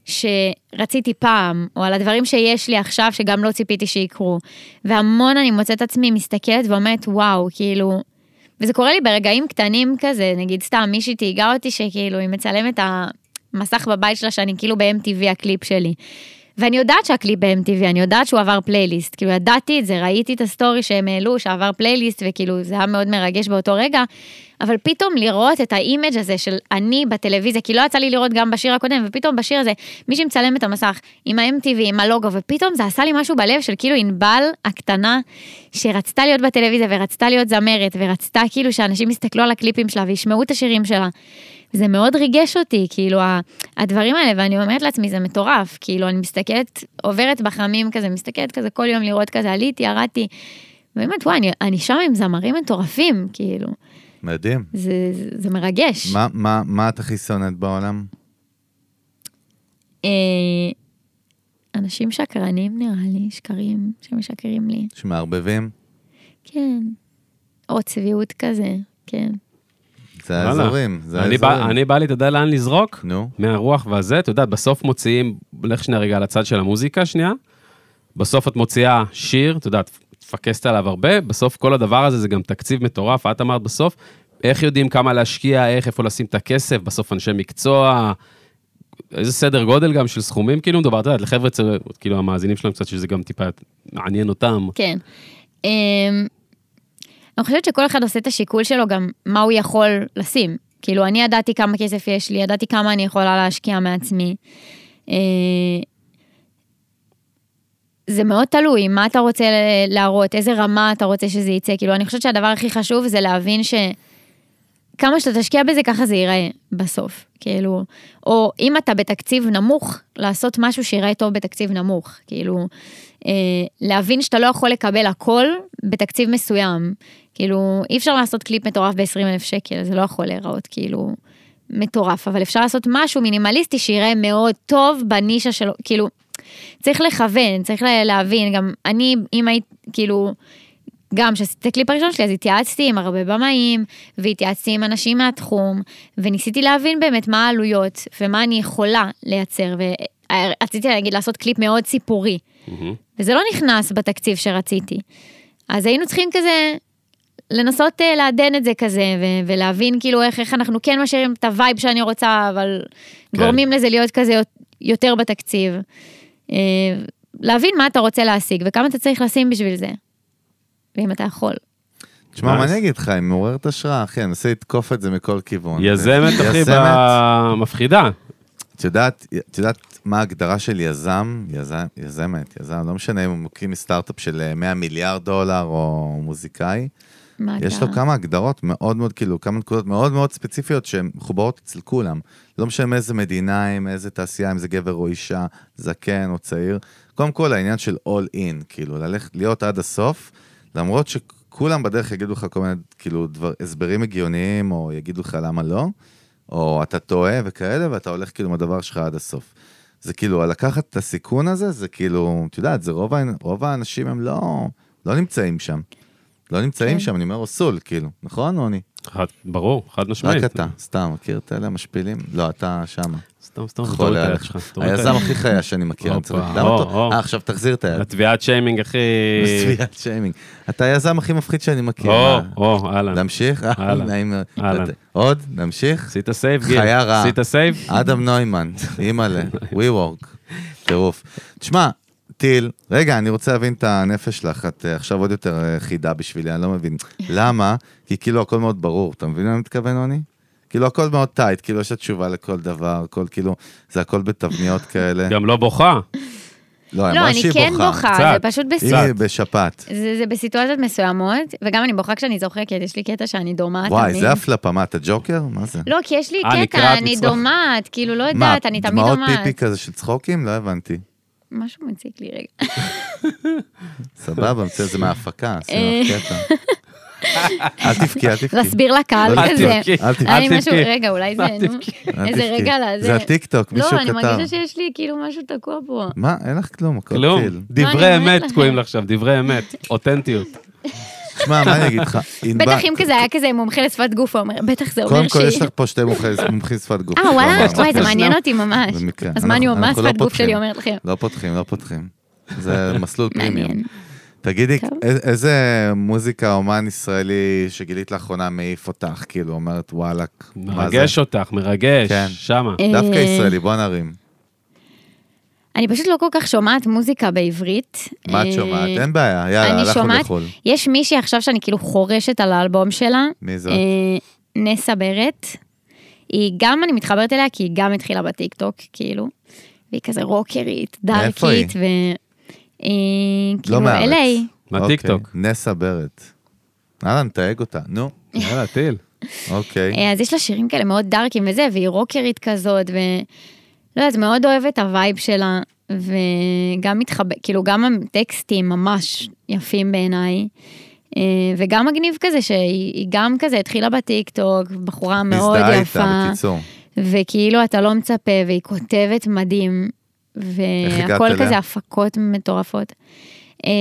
שרציתי פעם, או על הדברים שיש לי עכשיו שגם לא ציפיתי שיקרו. והמון אני מוצאת עצמי מסתכלת ואומרת, וואו, כאילו... וזה קורה לי ברגעים קטנים כזה, נגיד סתם מישהי תהיגה אותי שכאילו היא מצלמת המסך בבית שלה שאני כאילו ב-MTV הקליפ שלי. ואני יודעת שהקליפ ב-MTV, אני יודעת שהוא עבר פלייליסט, כאילו ידעתי את זה, ראיתי את הסטורי שהם העלו, שעבר פלייליסט, וכאילו זה היה מאוד מרגש באותו רגע, אבל פתאום לראות את ה image הזה של אני בטלוויזיה, כי לא יצא לי לראות גם בשיר הקודם, ופתאום בשיר הזה, מישהי מצלם את המסך עם ה-MTV, עם הלוגו, ופתאום זה עשה לי משהו בלב של כאילו ענבל הקטנה, שרצתה להיות בטלוויזיה ורצתה להיות זמרת, ורצתה כאילו שאנשים יסתכלו על הקליפים שלה וישמעו את השירים שלה. זה מאוד ריגש אותי, כאילו, הדברים האלה, ואני אומרת לעצמי, זה מטורף, כאילו, אני מסתכלת, עוברת בחמים כזה, מסתכלת כזה כל יום לראות כזה, עליתי, ירדתי, ובאמת, וואי, אני, אני שם עם זמרים מטורפים, כאילו, מדהים. זה, זה, זה מרגש. מה, מה, מה את הכי שונאת בעולם? אה, אנשים שקרנים נראה לי, שקרים, שמשקרים לי, שמערבבים? כן. או צביעות כזה, כן. זה. האזורים, זה אני בא- האזורים. אני בא לי, אתה יודע לאן לזרוק? נו, מהרוח והזה, אתה יודע, בסוף מוציאים, לך שנייה רגע לצד של המוזיקה שנייה, בסוף את מוציאה שיר, אתה יודע, את מפקסת עליו הרבה, בסוף כל הדבר הזה זה גם תקציב מטורף, את אמרת בסוף, איך יודעים כמה להשקיע, איך, איפה לשים את הכסף, בסוף אנשי מקצוע, איזה סדר גודל גם של סכומים, כאילו מדובר, אתה יודע, לחבר'ה, כאילו המאזינים שלנו קצת, שזה גם טיפה מעניין אותם. כן. אמ, אני חושבת שכל אחד עושה את השיקול שלו גם מה הוא יכול לשים. כאילו, אני ידעתי כמה כסף יש לי, ידעתי כמה אני יכולה להשקיע מעצמי. זה מאוד תלוי, מה אתה רוצה להראות, איזה רמה אתה רוצה שזה יצא. כאילו, אני חושבת שהדבר הכי חשוב זה להבין ש... כמה שאתה תשקיע בזה, ככה זה ייראה בסוף. כאילו, או אם אתה בתקציב נמוך, לעשות משהו שיראה טוב בתקציב נמוך. כאילו, אה, להבין שאתה לא יכול לקבל הכל בתקציב מסוים. כאילו, אי אפשר לעשות קליפ מטורף ב-20 אלף שקל, זה לא יכול להיראות כאילו מטורף, אבל אפשר לעשות משהו מינימליסטי שיראה מאוד טוב בנישה שלו, כאילו, צריך לכוון, צריך לה- להבין, גם אני, אם היית, כאילו, גם כשעשיתי את הקליפ הראשון שלי, אז התייעצתי עם הרבה במאים, והתייעצתי עם אנשים מהתחום, וניסיתי להבין באמת מה העלויות, ומה אני יכולה לייצר, ורציתי להגיד, לעשות קליפ מאוד סיפורי, מהמם. וזה לא נכנס בתקציב שרציתי. אז היינו צריכים כזה לנסות אה, לעדן את זה כזה, ו- ולהבין כאילו איך, איך אנחנו כן משאירים את ה vibe שאני רוצה, אבל כן. גורמים לזה להיות כזה יות- יותר בתקציב. אה, להבין מה אתה רוצה להשיג וכמה אתה צריך לשים בשביל זה. ואם אתה יכול. תשמע, מה. אני אגיד לך, היא מעוררת השראה, אחי, אני מנסה לתקוף את זה מכל כיוון. יזמת, אחי, יזמת. במפחידה. את יודעת, את יודעת מה ההגדרה של יזם? יזם, יזמת, יזם, לא משנה אם הוא מקים סטארט-אפ של אה, 100 מיליארד דולר או מוזיקאי. יש לו? כמה הגדרות מאוד מאוד, כאילו, כמה נקודות מאוד מאוד ספציפיות שהן מחוברות אצל כולם. לא משנה מאיזה מדינה, אם איזה תעשייה, אם זה גבר או אישה, זקן או צעיר. קודם כל, העניין של all in, כאילו, ללכת, להיות עד הסוף, למרות שכולם בדרך יגידו לך כל מיני, כאילו, דבר, הסברים הגיוניים, או יגידו לך למה לא, או אתה טועה וכאלה, ואתה הולך כאילו עם הדבר שלך עד הסוף. זה כאילו, לקחת את הסיכון הזה, זה כאילו, את יודעת, זה רוב, רוב האנשים הם לא, לא נמצאים שם. לא נמצאים כן. שם, אני אומר אוסול, כאילו, נכון, רוני? ברור, חד משמעית. רק אתה, סתם, מכיר את אלה המשפילים? לא, אתה שמה. סתם, סתם, תוריד את היד. שלך. היזם. הכי חיה שאני מכיר, אני צריך אותו. אה, עכשיו תחזיר את היד. התביעת שיימינג, אחי. צביעת שיימינג. אתה היזם הכי מפחיד שאני מכיר. או, מה? או, אהלן. להמשיך? אה, אהלן. עוד? נמשיך? עשית save, גיל? חיה רעה. עשית save? אדם נוימן, אימא'לה, WeWork, טירוף. תשמע, טיל, רגע, אני רוצה להבין את הנפש שלך, את אה, עכשיו עוד יותר אה, חידה בשבילי, אני לא מבין. למה? כי כאילו הכל מאוד ברור, אתה מבין מה אני מתכוון, עוני? כאילו הכל מאוד tight, כאילו יש לה תשובה לכל דבר, הכל כאילו, זה הכל בתבניות כאלה. גם לא בוכה. לא, היא לא, אני כן בוכה. בוכה, קצת. זה פשוט היא בסיטואציות. בשפעת. זה, זה בסיטואציות מסוימות, וגם אני בוכה כשאני צוחקת, יש לי קטע שאני דומעת. וואי, תמיד. זה הפלפה, מה, אתה ג'וקר? מה זה? לא, כי יש לי אה, קטע, אני מצחוק. דומעת, כאילו, לא מה, יודעת, אני תמיד דמעות דומעת. פיפי כזה של צחוקים? לא הבנתי. משהו מציק לי רגע. סבבה, בסדר, זה מההפקה, עשינו אה. קטע. אל תבכי, אל תבכי. להסביר לקהל לא, אל כזה. תבכי, אל לי משהו, תבכי. רגע, אולי זה, אל נו, תבכי. אל איזה תבכי. רגע לזה. זה הטיקטוק, מישהו לא, כתב. אני מרגישה שיש לי כאילו משהו תקוע פה. מה, אין לך כלום, הכל כלום. טיל. דברי אמת. תקועים לך עכשיו, דברי אמת. אותנטיות. שמע, מה אני אגיד לך? בטח אם כזה היה כזה מומחה לשפת גוף, הוא אומר, בטח זה אומר קודם כל, יש שהיא... לך פה שתי מומחי- מומחים שפת גוף. אה, וואלה. וואי, זה מעניין. אותי ממש. אז מה אני אנחנו לא שפת גוף. שלי אומרת לכם? לא פותחים, לא פותחים. זה מסלול פרימיום. תגידי, איזה מוזיקה אומן ישראלי שגילית לאחרונה מעיף אותך, כאילו, אומרת וואלאק, מה זה? מרגש אותך, מרגש. כן. שמה. דווקא אה, ישראלי, בוא נרים. אני פשוט לא כל כך שומעת מוזיקה בעברית. מה את אה, שומעת? אין בעיה, יאללה, אני הלכנו שומעת, לחו"ל. יש מישהי עכשיו שאני כאילו חורשת על האלבום שלה. מי זאת? אה, נסה ברט. היא גם, אני מתחברת אליה, כי היא גם התחילה בטיקטוק, כאילו. והיא כזה רוקרית? דארקית, ו... היא כאילו, מהארץ. LA. מהטיקטוק. אוקיי, נסה ברט. אהלן, תייג אותה. נו, יאללה, טיל. אוקיי. אה, אז יש לה שירים כאלה מאוד דארקים וזה, והיא רוקרית כזאת, ו... לא יודעת, מאוד אוהבת את ה vibe שלה, וגם מתחבא, כאילו גם הטקסטים ממש יפים בעיניי. אה, וגם מגניב כזה שהיא היא גם כזה התחילה בטיקטוק, בחורה מאוד יפה, איתה, בקיצור. וכאילו אתה לא מצפה, והיא כותבת מדהים, והכל אליה? כזה הפקות מטורפות. אה,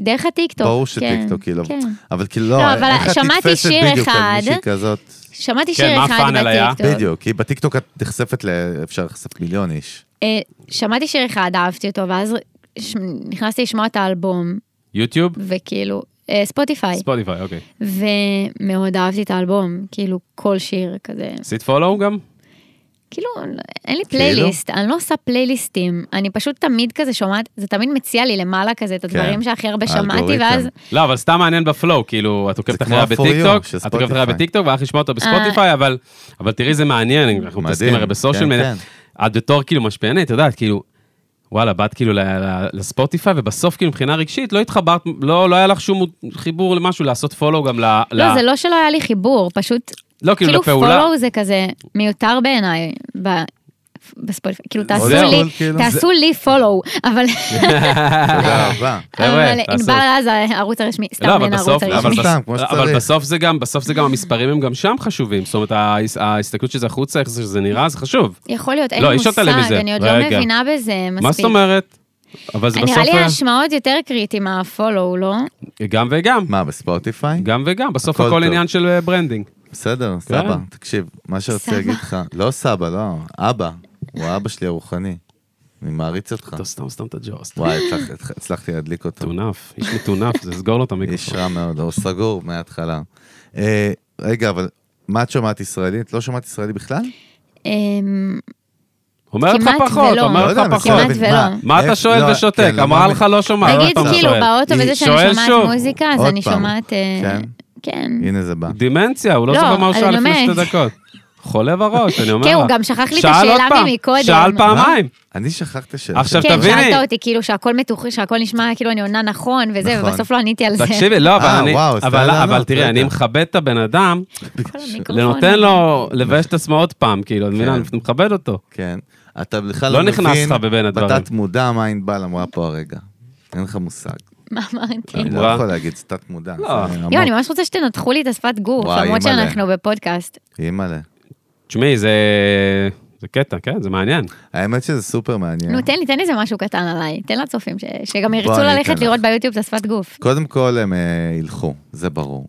דרך הטיקטוק. ברור כן, שטיקטוק, כאילו. כן. אבל כאילו, לא, לא, אבל איך את נתפסת בדיוק. על מישהי כזאת? שמעתי כן, שיר מה אחד הפאנל היה? בטיקטוק. בדיוק, כי בטיקטוק את נחשפת ל... אפשר לחשף מיליון איש. אה, שמעתי שיר אחד, אהבתי אותו, ואז ש- נכנסתי לשמוע את האלבום, יוטיוב? וכאילו, אה, ספוטיפיי, ספוטיפיי, אוקיי. ומאוד אהבתי את האלבום, כאילו, כל שיר כזה. עשית follow גם? כאילו, אין לי כאילו? פלייליסט, אני לא עושה פלייליסטים, אני פשוט תמיד כזה שומעת, זה תמיד מציע לי למעלה כזה את הדברים שהכי הרבה שמעתי. ואז, לא, אבל סתם מעניין ב follow, כאילו, את עוקבת אחריה בטיקטוק, את עוקבת אחריה. בטיקטוק, והלך לשמוע אותו בספוטיפיי, אבל אבל תראי, זה מעניין, אנחנו מתעסקים הרי ב social כן, מדיה. כן. את בתור כאילו משפיענית, את יודעת, כאילו, וואלה, באת כאילו ל- ל- לספוטיפיי, ובסוף כאילו מבחינה רגשית לא התחברת, לא לא היה לך שום חיבור למשהו, לעשות follow גם ל... לא, ל- זה לא שלא היה לי חיבור, פשוט, לא, כאילו כאילו לפעולה. follow זה כזה מיותר בעיניי, בספוטיפיי, כאילו תעשו. לי, כאילו, תעשו לי follow, אבל תודה רבה. אבל. ענבר רז הערוץ הרשמי, סתם לא, אין הערוץ הרשמי. אבל. בסוף זה גם, בסוף זה גם המספרים הם גם שם חשובים. זאת אומרת, ההס- ההסתכלות של זה החוצה, איך זה שזה נראה, זה חשוב. יכול להיות, אין לא, לי מושג. אני עוד לא. מבינה בזה מספיק. מה זאת אומרת? אבל זה בסוף... נראה לי אה, ההשמעות יותר קריטי מה follow, לא? גם וגם. מה, בספוטיפיי? גם וגם, בסוף הכל. עניין של אה, branding. בסדר, כן. סבא. תקשיב, מה שרציתי. להגיד לך, לא סבא, לא, אבא. הוא האבא שלי הרוחני. אני מעריץ אותך. אתה סתם סתם את הג'וסט. וואי, הצלח- הצלחתי להדליק אותו. מטונף, איש מטונף, זה סגור לו את איש המיקרופון. רע מאוד, הוא סגור מההתחלה. אה, רגע, אבל מה את שומעת ישראלית? לא שומעת ישראלי בכלל? אמ, אומר לך פחות, ולא. אומר לא לך אני פחות. כמעט ולא. מה- אתה שואל לא, ושותק? כן, אמרה למה- לך לא שומעת. נגיד כאילו. באוטו וזה שאני שומעת. מוזיקה, אז אני. שומעת... כן? כן. הנה זה בא. דימנציה, הוא לא לא, זוכר מה הוא שאל לפני. שתי דקות. חולה בראש, אני אומר לך. כן, הוא גם שכח לי את השאלה ממקודם. שאל פעמיים. אני שכחת השאלה. עכשיו. כן, תביני. שאלת אותי כאילו שהכל מתוחי, שהכל נשמע כאילו אני עונה נכון וזה, נכון. ובסוף לא עניתי על זה. תקשיבי, לא, אבל אה, אני... אבל תראי. אני מכבד את הבן אדם. נותן לו לבייש את עצמו עוד פעם, כאילו, כן. אני מכבד אותו. כן. אתה בכלל לא לא נכנס מבין לך בבין הדברים. בתת מודע מה ענבל אמרה פה הרגע. אין לך מושג. מה אמרתי? אני לא. יכול להגיד, זה תת מודע. לא. יואו, אני ממש רוצה שתנתחו לי את השפת גוף, למרות. שאנחנו בפודקאסט. אימא'לה. תשמעי, זה... זה קטע, כן, זה מעניין. האמת שזה סופר מעניין. נו, תן לי, תן לי איזה משהו קטן עליי. תן לצופים, ש- שגם ירצו ללכת. לראות ביוטיוב את השפת גוף. קודם כל הם אה, ילכו, זה ברור.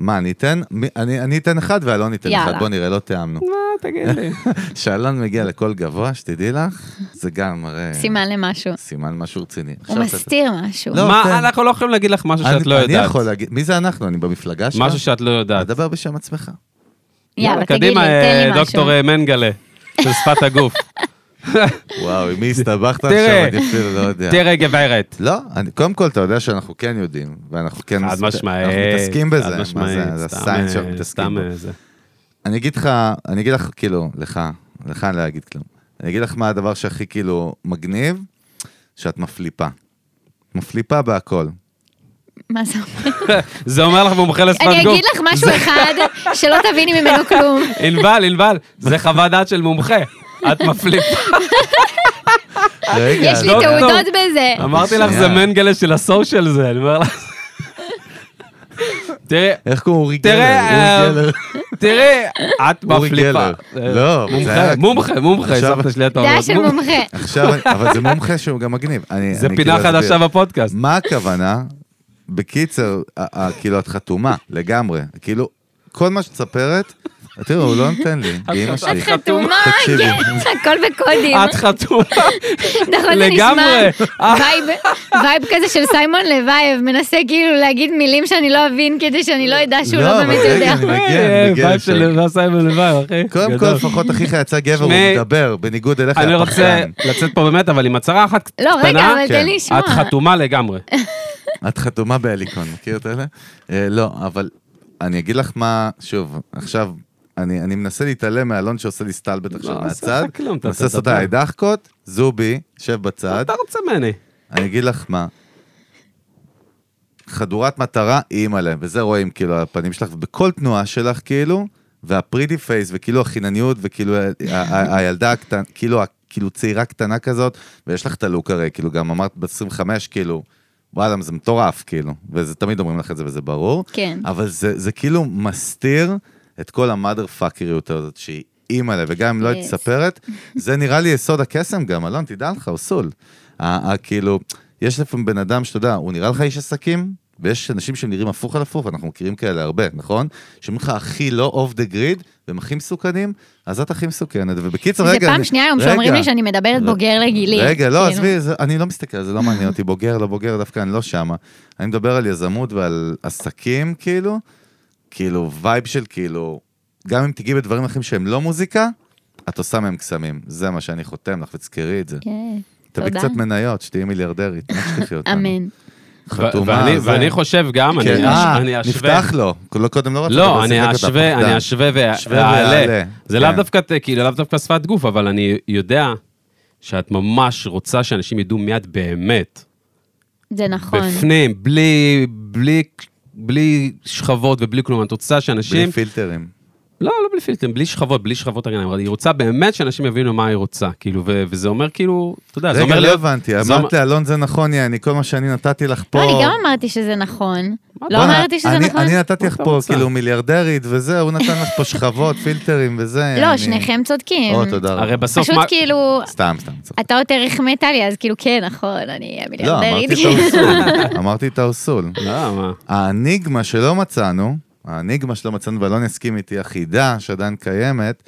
מה, אני אתן? אני אני אתן אחד ואלון ייתן אחד. בוא נראה, לא תיאמנו. מה, תגיד לי. כשאלון מגיע לקול גבוה, שתדעי לך, זה גם מראה... סימן למשהו. סימן משהו רציני. הוא מסתיר משהו. לא, מה, תן. אנחנו לא יכולים להגיד לך משהו אני- שאת לא אני יודעת. יכול להגיד, מי זה אנחנו? אני במפלגה שלך? משהו שאת לא יודעת. תדבר בשם עצמך. יאללה, תגיד לי, קדימה, תן אה, לי משהו. דוקטור אה, מנגלה, של שפת הגוף. וואו, עם מי הסתבכת עכשיו? אני אפילו לא יודע. תראה, גברת. לא, אני, קודם כל, אתה יודע שאנחנו כן יודעים, ואנחנו כן... חד משמעית. אנחנו מתעסקים בזה, מה זה? זה הסיינס אה, שאנחנו מתעסקים בו. אה, זה. אני אגיד לך, אני אגיד לך, כאילו, לך, לך אני לא אגיד כלום. אני אגיד לך מה הדבר שהכי כאילו מגניב, שאת מפליפה. מפליפה בהכל. מה זה אומר? זה אומר לך מומחה לשפת גוף. אני אגיד לך משהו אחד שלא תביני ממנו כלום. ענבל, ענבל, זה חוות דעת של מומחה. את מפליפה. רגע, יש לי דוקטור. תעודות בזה. אמרתי לך, זה. מנגלה של הסושיאל זה, אני אומר לך. תראי, איך קוראים אורי גלר? תראה, אורי גלר. תראי, את מפליפה. לא, מומחה, מומחה, סבתא שלי אתה דעה אומר. של מומחה. עכשיו, אבל זה מומחה שהוא גם מגניב. אני- זה אני פינה כאילו חדשה. בפודקאסט. מה הכוונה? בקיצר, כאילו את חתומה, לגמרי. כאילו, כל מה שאת מספרת, תראו, הוא לא נותן לי, אמא שלי. את חתומה. תקשיבי. כן, הכל בקודים. את חתומה. נכון, זה לגמרי. אה. וייב, וייב כזה של סיימון לוייב, מנסה כאילו להגיד מילים שאני לא אבין כדי שאני לא אדע שהוא לא, לא אבל באמת רגע, יודע. אני מגיע, אה, אני מגיע וייב לשם. של סיימון לוואי, אחי. קודם כל. לפחות אחיך יצא גבר, הוא מדבר, בניגוד אליך, אני רוצה. לצאת פה באמת, אבל עם הצהרה אחת קטנה. לא, רגע, אבל כן. תן לי לשמוע. את חתומה לגמרי. את חתומה בהליקון, מכיר את אלה? אה, לא, אבל אני אגיד לך מה, שוב, עכשיו, אני אני מנסה להתעלם מאלון שעושה לי סטלבט עכשיו לא, מהצד. לך כלום, מנסה לעשות. עליי דחקות, זובי, שב בצד. אתה רוצה ממני. אני אגיד לך מה. חדורת מטרה, אימא'לה, וזה רואים כאילו על הפנים שלך, ובכל תנועה שלך כאילו, והפריטי פייס, וכאילו החינניות, וכאילו הילדה הקטנה, כאילו, כאילו צעירה קטנה כזאת, ויש לך את הלוק הרי, כאילו גם אמרת ב-25, כאילו, וואלה, זה מטורף, כאילו, וזה תמיד אומרים לך את זה וזה ברור, כן. אבל זה, זה כאילו מסתיר את כל המאדר פאקריות הזאת, שהיא אימא'לה, וגם אם לא היית Yes. מספרת, זה נראה לי יסוד הקסם גם, אלון, תדע לך, הוא סול. כאילו, יש לפעמים בן אדם שאתה יודע, הוא נראה לך איש עסקים, ויש אנשים שנראים הפוך על הפוך, אנחנו מכירים כאלה הרבה, נכון? שאומרים לך הכי לא off the grid, והם הכי מסוכנים, אז את הכי מסוכנת. ובקיצור, זה רגע... פעם אני- שנייה היום שאומרים לי שאני מדברת בוגר לגילי. רגע, לא, כאילו. עזבי, זה- אני לא מסתכל זה, לא מעניין אותי, בוגר, לא בוגר, דווקא אני לא שמה. אני מדבר על יזמות ועל עסקים, כאילו, כאילו, vibe של כאילו, גם אם תגיעי בדברים אחרים שהם לא מוזיקה, את עושה מהם קסמים. זה מה שאני חותם לך, ותזכרי את זה. כן, תביא תודה. קצת מניות, שתהיי מיליארדרית, מה שתחי אותנו. אמן. חתומה, ואני- זה. ואני חושב גם, אני כן, אה, אני אשווה. נפתח לו. לא, קודם לא רצית, לא, אני אשווה. אני אשווה ואעלה. זה לאו כן. דווקא, כאילו, לאו דווקא שפת גוף, אבל אני יודע שאת ממש רוצה שאנשים ידעו מי את באמת. זה נכון. בפנים, בלי, בלי, בלי שכבות ובלי כלום. את רוצה שאנשים... בלי פילטרים. לא, לא בלי פילטרים, בלי שכבות, בלי שכבות הגנה. היא רוצה באמת שאנשים יבינו מה היא רוצה, כאילו, וזה אומר כאילו, אתה יודע, זה אומר רגע, לא. הבנתי, אמרת לאלון זה נכון, יעני, כל מה שאני נתתי לך פה... לא, אני גם אמרתי שזה נכון. לא אמרתי שזה נכון? אני נתתי לך פה? כאילו מיליארדרית וזה, הוא נתן לך פה שכבות, פילטרים וזה. לא, שניכם צודקים. או, תודה רבה. הרי בסוף פשוט מה... כאילו, סתם, סתם. אתה יותר החמאת לי, אז כאילו, כן, נכון, אני אהיה לא, אמרתי מיליארדרית. את האוסול. אמרתי את האוסול. מה? האניגמה שלא מצאנו, ואלון יסכים איתי, החידה שעדיין קיימת,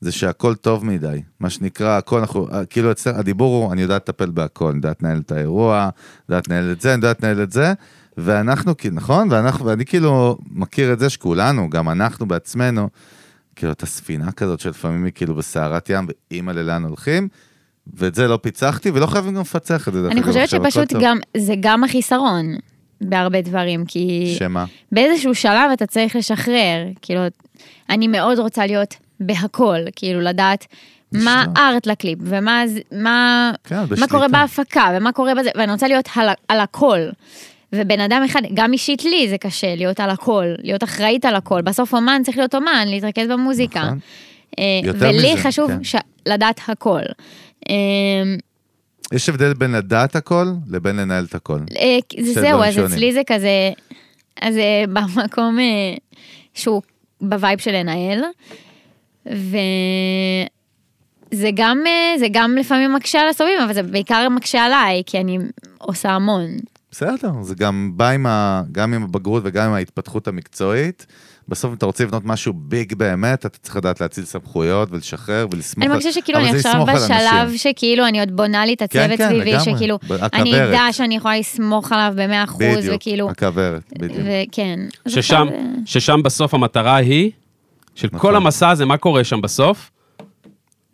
זה שהכל טוב מדי. מה שנקרא, הכל, אנחנו, כאילו, אצל, הדיבור הוא, אני יודעת לטפל בהכל, אני יודעת לנהל את האירוע, יודעת לנהל את זה, אני יודעת לנהל את זה, ואנחנו, נכון? ואנחנו, ואני כאילו מכיר את זה שכולנו, גם אנחנו בעצמנו, כאילו, את הספינה כזאת שלפעמים היא כאילו בסערת ים, ואימא ללאן הולכים, ואת זה לא פיצחתי, ולא חייבים גם לפצח את זה. אני חושבת שפשוט. גם, זה גם החיסרון בהרבה דברים, כי שמה? באיזשהו שלב אתה צריך לשחרר, כאילו, אני מאוד רוצה להיות בהכל, כאילו, לדעת מה. ארט לקליפ, ומה ז- מה, כן, מה. קורה בהפקה, ומה קורה בזה, ואני רוצה להיות על, על הכל. ובן אדם אחד, גם אישית לי זה קשה, להיות על הכל, להיות אחראית על הכל. בסוף אומן צריך להיות אומן, להתרכז במוזיקה. נכון. אה, ולי מזה, חשוב כן. ש... לדעת הכל. יש הבדל בין לדעת הכל לבין לנהל את הכל. אה, זהו, אז. אצלי זה כזה, אז אה, במקום אה, שהוא ב vibe של לנהל, וזה גם, זה גם לפעמים מקשה על הסובבים, אבל זה בעיקר מקשה עליי, כי אני עושה המון. בסדר, זה גם בא עם ה... גם עם הבגרות וגם עם ההתפתחות המקצועית. בסוף אם אתה רוצה לבנות משהו big באמת, אתה צריך לדעת להאציל סמכויות ולשחרר ולסמוך אני על- מרגישה שכאילו אני זה עכשיו בשלב. שכאילו אני עוד בונה לי את כן, הצוות כן, סביבי, לגמרי. שכאילו, הכוורת. אני אדע שאני יכולה לסמוך עליו במאה אחוז, בדיוק, וכאילו, הכוורת, בדיוק. וכן. ששם, אה, ששם בסוף המטרה היא, של נכון. כל המסע הזה, מה קורה שם בסוף?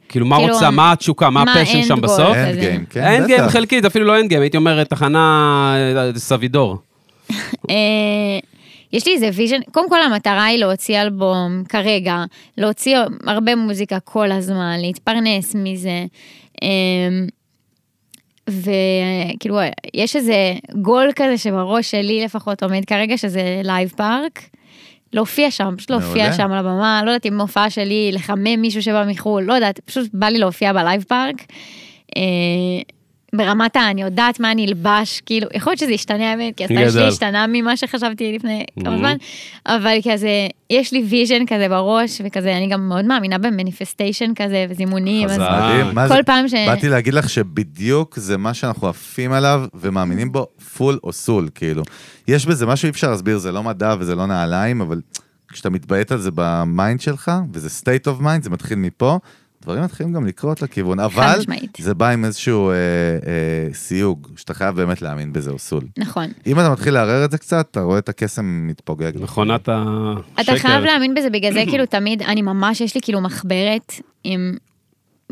כאילו, מה כאילו, רוצה, מה התשוקה, מה ה passion שם? בסוף? End. game, כן, end game בטח. חלקית, אפילו לא end game, הייתי אומר תחנה אה, סבידור. יש לי איזה vision, קודם כל המטרה היא להוציא אלבום כרגע, להוציא הרבה מוזיקה כל הזמן, להתפרנס מזה. אה, וכאילו, יש איזה גול כזה שבראש שלי לפחות עומד כרגע, שזה לייב פארק. להופיע שם, פשוט להופיע. שם על הבמה, לא יודעת אם הופעה שלי, לחמם מישהו שבא מחו"ל, לא יודעת, פשוט בא לי להופיע בלייב פארק. ברמת ה... אני יודעת מה אני אלבש, כאילו, יכול להיות שזה ישתנה האמת, כי ה style שלי. השתנה ממה שחשבתי לפני כמה. זמן, אבל כזה, יש לי vision כזה בראש, וכזה, אני גם מאוד מאמינה ב manifestation כזה, וזימונים, אז כל פעם ש... באתי להגיד לך שבדיוק זה מה שאנחנו עפים עליו ומאמינים בו full all soul, כאילו. יש בזה משהו אי אפשר להסביר, זה לא מדע וזה לא נעליים, אבל כשאתה מתביית על זה ב mind שלך, וזה state of mind, זה מתחיל מפה, דברים מתחילים גם לקרות לכיוון, אבל משמעית. זה בא עם איזשהו אה, אה, סיוג, שאתה חייב באמת להאמין בזה all soul. נכון. אם אתה מתחיל לערער את זה קצת, אתה רואה את הקסם מתפוגג. מכונת השקר. אתה חייב להאמין בזה, בגלל זה כאילו תמיד, אני ממש, יש לי כאילו מחברת עם...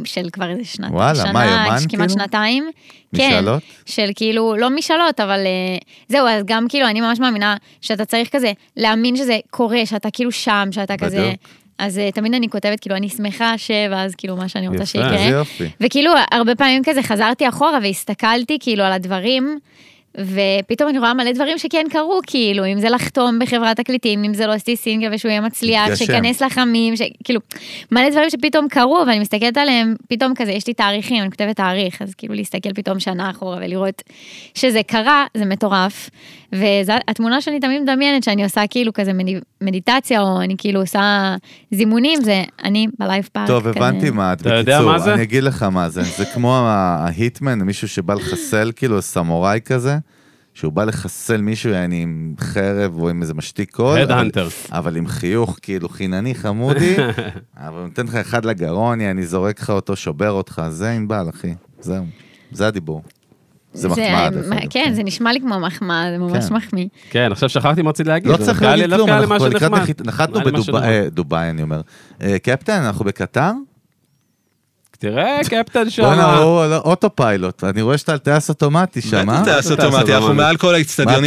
של כבר איזה שנת, וואלה, שנה, מה, יומן כמעט כאילו? שנתיים. כן, משאלות? של כאילו, לא משאלות, אבל אה, זהו, אז גם כאילו, אני ממש מאמינה שאתה צריך כזה להאמין שזה קורה, שאתה כאילו שם, שאתה כזה... אז אה, תמיד אני כותבת, כאילו, אני שמחה ש... ואז כאילו, מה שאני רוצה יפה. שיקרה. איזה יופי. וכאילו, הרבה פעמים כזה חזרתי אחורה והסתכלתי כאילו על הדברים, ופתאום אני רואה מלא דברים שכן קרו, כאילו, אם זה לחתום בחברת תקליטים, אם זה לא עשיתי סינגל ושהוא יהיה מצליח. שייכנס לחמים, ש... כאילו, מלא דברים שפתאום קרו, ואני מסתכלת עליהם, פתאום כזה, יש לי תאריכים, אני כותבת תאריך, אז כאילו להסתכל פתאום שנה אחורה ולראות שזה קרה, זה מטורף. וזו התמונה שאני תמיד מדמיינת, שאני עושה כאילו כזה מדיטציה, או אני כאילו עושה זימונים, זה אני בלייב פארק. טוב, כזה. הבנתי מה את. אתה יודע בקיצור, מה זה? אני אגיד לך מה זה. זה כמו ה- ה hitman, מישהו שבא לחסל, כאילו סמוראי כזה, שהוא בא לחסל מישהו, יעני, עם חרב או עם איזה משתיק קול. אבל- ה the hunter. אבל עם חיוך כאילו חינני חמודי, אבל הוא נותן לך אחד לגרון, אני זורק לך אותו, שובר אותך, זה ענבל, אחי. זהו. זה הדיבור. זה מחמאה, אגב. כן, זה נשמע לי כמו מחמאה, זה ממש כן. מחמיא. כן, עכשיו שכחתי מה רציתי להגיד. לא צריך להגיד כלום, אנחנו לקראת נחתנו בדובאי. אה, אני אומר. אה, קפטן, אנחנו בקטר? תראה, קפטן שם. בוא'נה, הוא על אוטו פיילוט, אני רואה שאתה על טייס אוטומטי שם, אה? בטח טייס אוטומטי, אנחנו. מעל כל מה,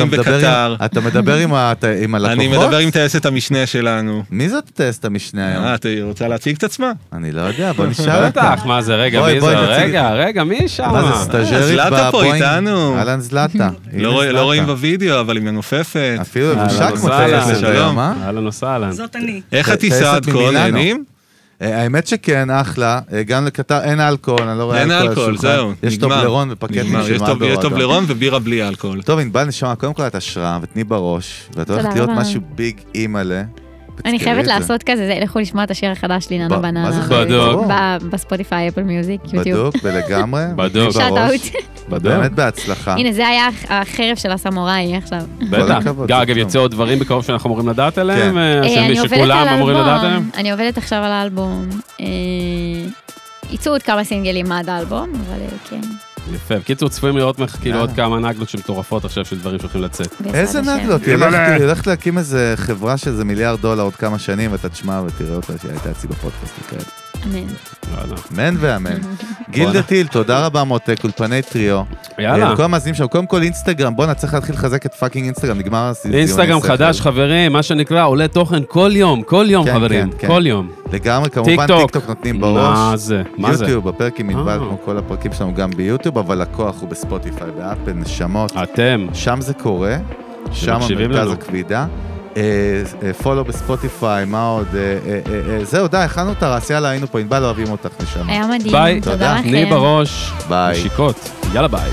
עם- בקטר. אתה מדבר עם הלקוחות? אני מדבר עם טייסת המשנה שלנו. מי זאת טייסת המשנה היום? אה, את רוצה להציג את עצמה? אני לא יודע, בוא נשאל אותה. בטח, מה זה, רגע, מי זה? רגע, רגע, מי שם? מה זה, פה בבואינג? איתנו. אהלן זלאטה. לא. לא רואים בווידאו, אבל היא מנופפת. אפילו אהלן לבושה כמו וסהלן. טייסת שלום. היום, אה? אהלן וסהלן. זאת אני. איך הטיסה עד כה? נהנים? אה, האמת שכן, אחלה. אה, גם לקטר אין אלכוהול, אני לא רואה אין אלכוהול על אלכוהול. זהו. יש נגמר. טובלרון ופקטים של יש טוב- יש מלבורו אדום. טובלרון ובירה בלי אלכוהול. טוב, ענבל נשמה, קודם כל את השראה ותני בראש, ואת הולכת להיות. משהו ביג אימא'לה. אני תזכרי חייבת את זה. לעשות כזה, זה, לכו לשמוע את השיר החדש שלי, ב- ננו מה בננה. זה? בדוק. ב- בספוטיפיי, אפל מיוזיק, יוטיוב. בדוק ולגמרי. בדוק. שאט. אאוט. בדוק. באמת בהצלחה. הנה, זה היה החרב של הסמוראי עכשיו. בטח. אגב. יוצא עוד דברים בקרוב שאנחנו אמורים לדעת כן. עליהם? אה, אה, עובדת שכולם אמורים לדעת עליהם? אני עובדת עכשיו על האלבום. אה, יצאו עוד כמה סינגלים עד האלבום, אבל אה, כן. יפה. בקיצור, צפויים לראות ממך כאילו. עוד כמה נגלות שמטורפות עכשיו של דברים שהולכים לצאת. איזה. נגלות, היא הולכת- היא הולכת להקים איזה חברה של איזה מיליארד דולר עוד כמה שנים, ואתה תשמע ותראה אותה שהיא הייתה אצלי בפודקאסט וכאלה. אמן. אמן ואמן. גילדה טיל, תודה רבה מותק, אולפני טריו. יאללה. אה, לכל המאזינים שם, קודם כל אינסטגרם, בואנה, צריך להתחיל לחזק את fucking אינסטגרם, נגמר הסיום. אינסטגרם חדש, חברים, מה שנקרא, עולה תוכן כל יום, כל יום, כן, חברים, כן, כן. כל יום. לגמרי, כמובן טיק טוק. נותנים בראש. מה זה? מה זה? יוטיוב, הפרק עם ענבל, אה. כמו כל הפרקים שלנו, גם ביוטיוב, אבל הכוח הוא בספוטיפיי, באפל, נשמות. אתם. שם זה קורה, שם המרכז. הכבידה. follow בספוטיפיי, מה עוד? אה, אה, אה, אה, זהו, די, הכנו את הרס, יאללה, היינו פה, ענבל אוהבים אותך, נשמה. היה מדהים, ביי. תודה. לכם. תני בראש. ביי. נשיקות. יאללה ביי.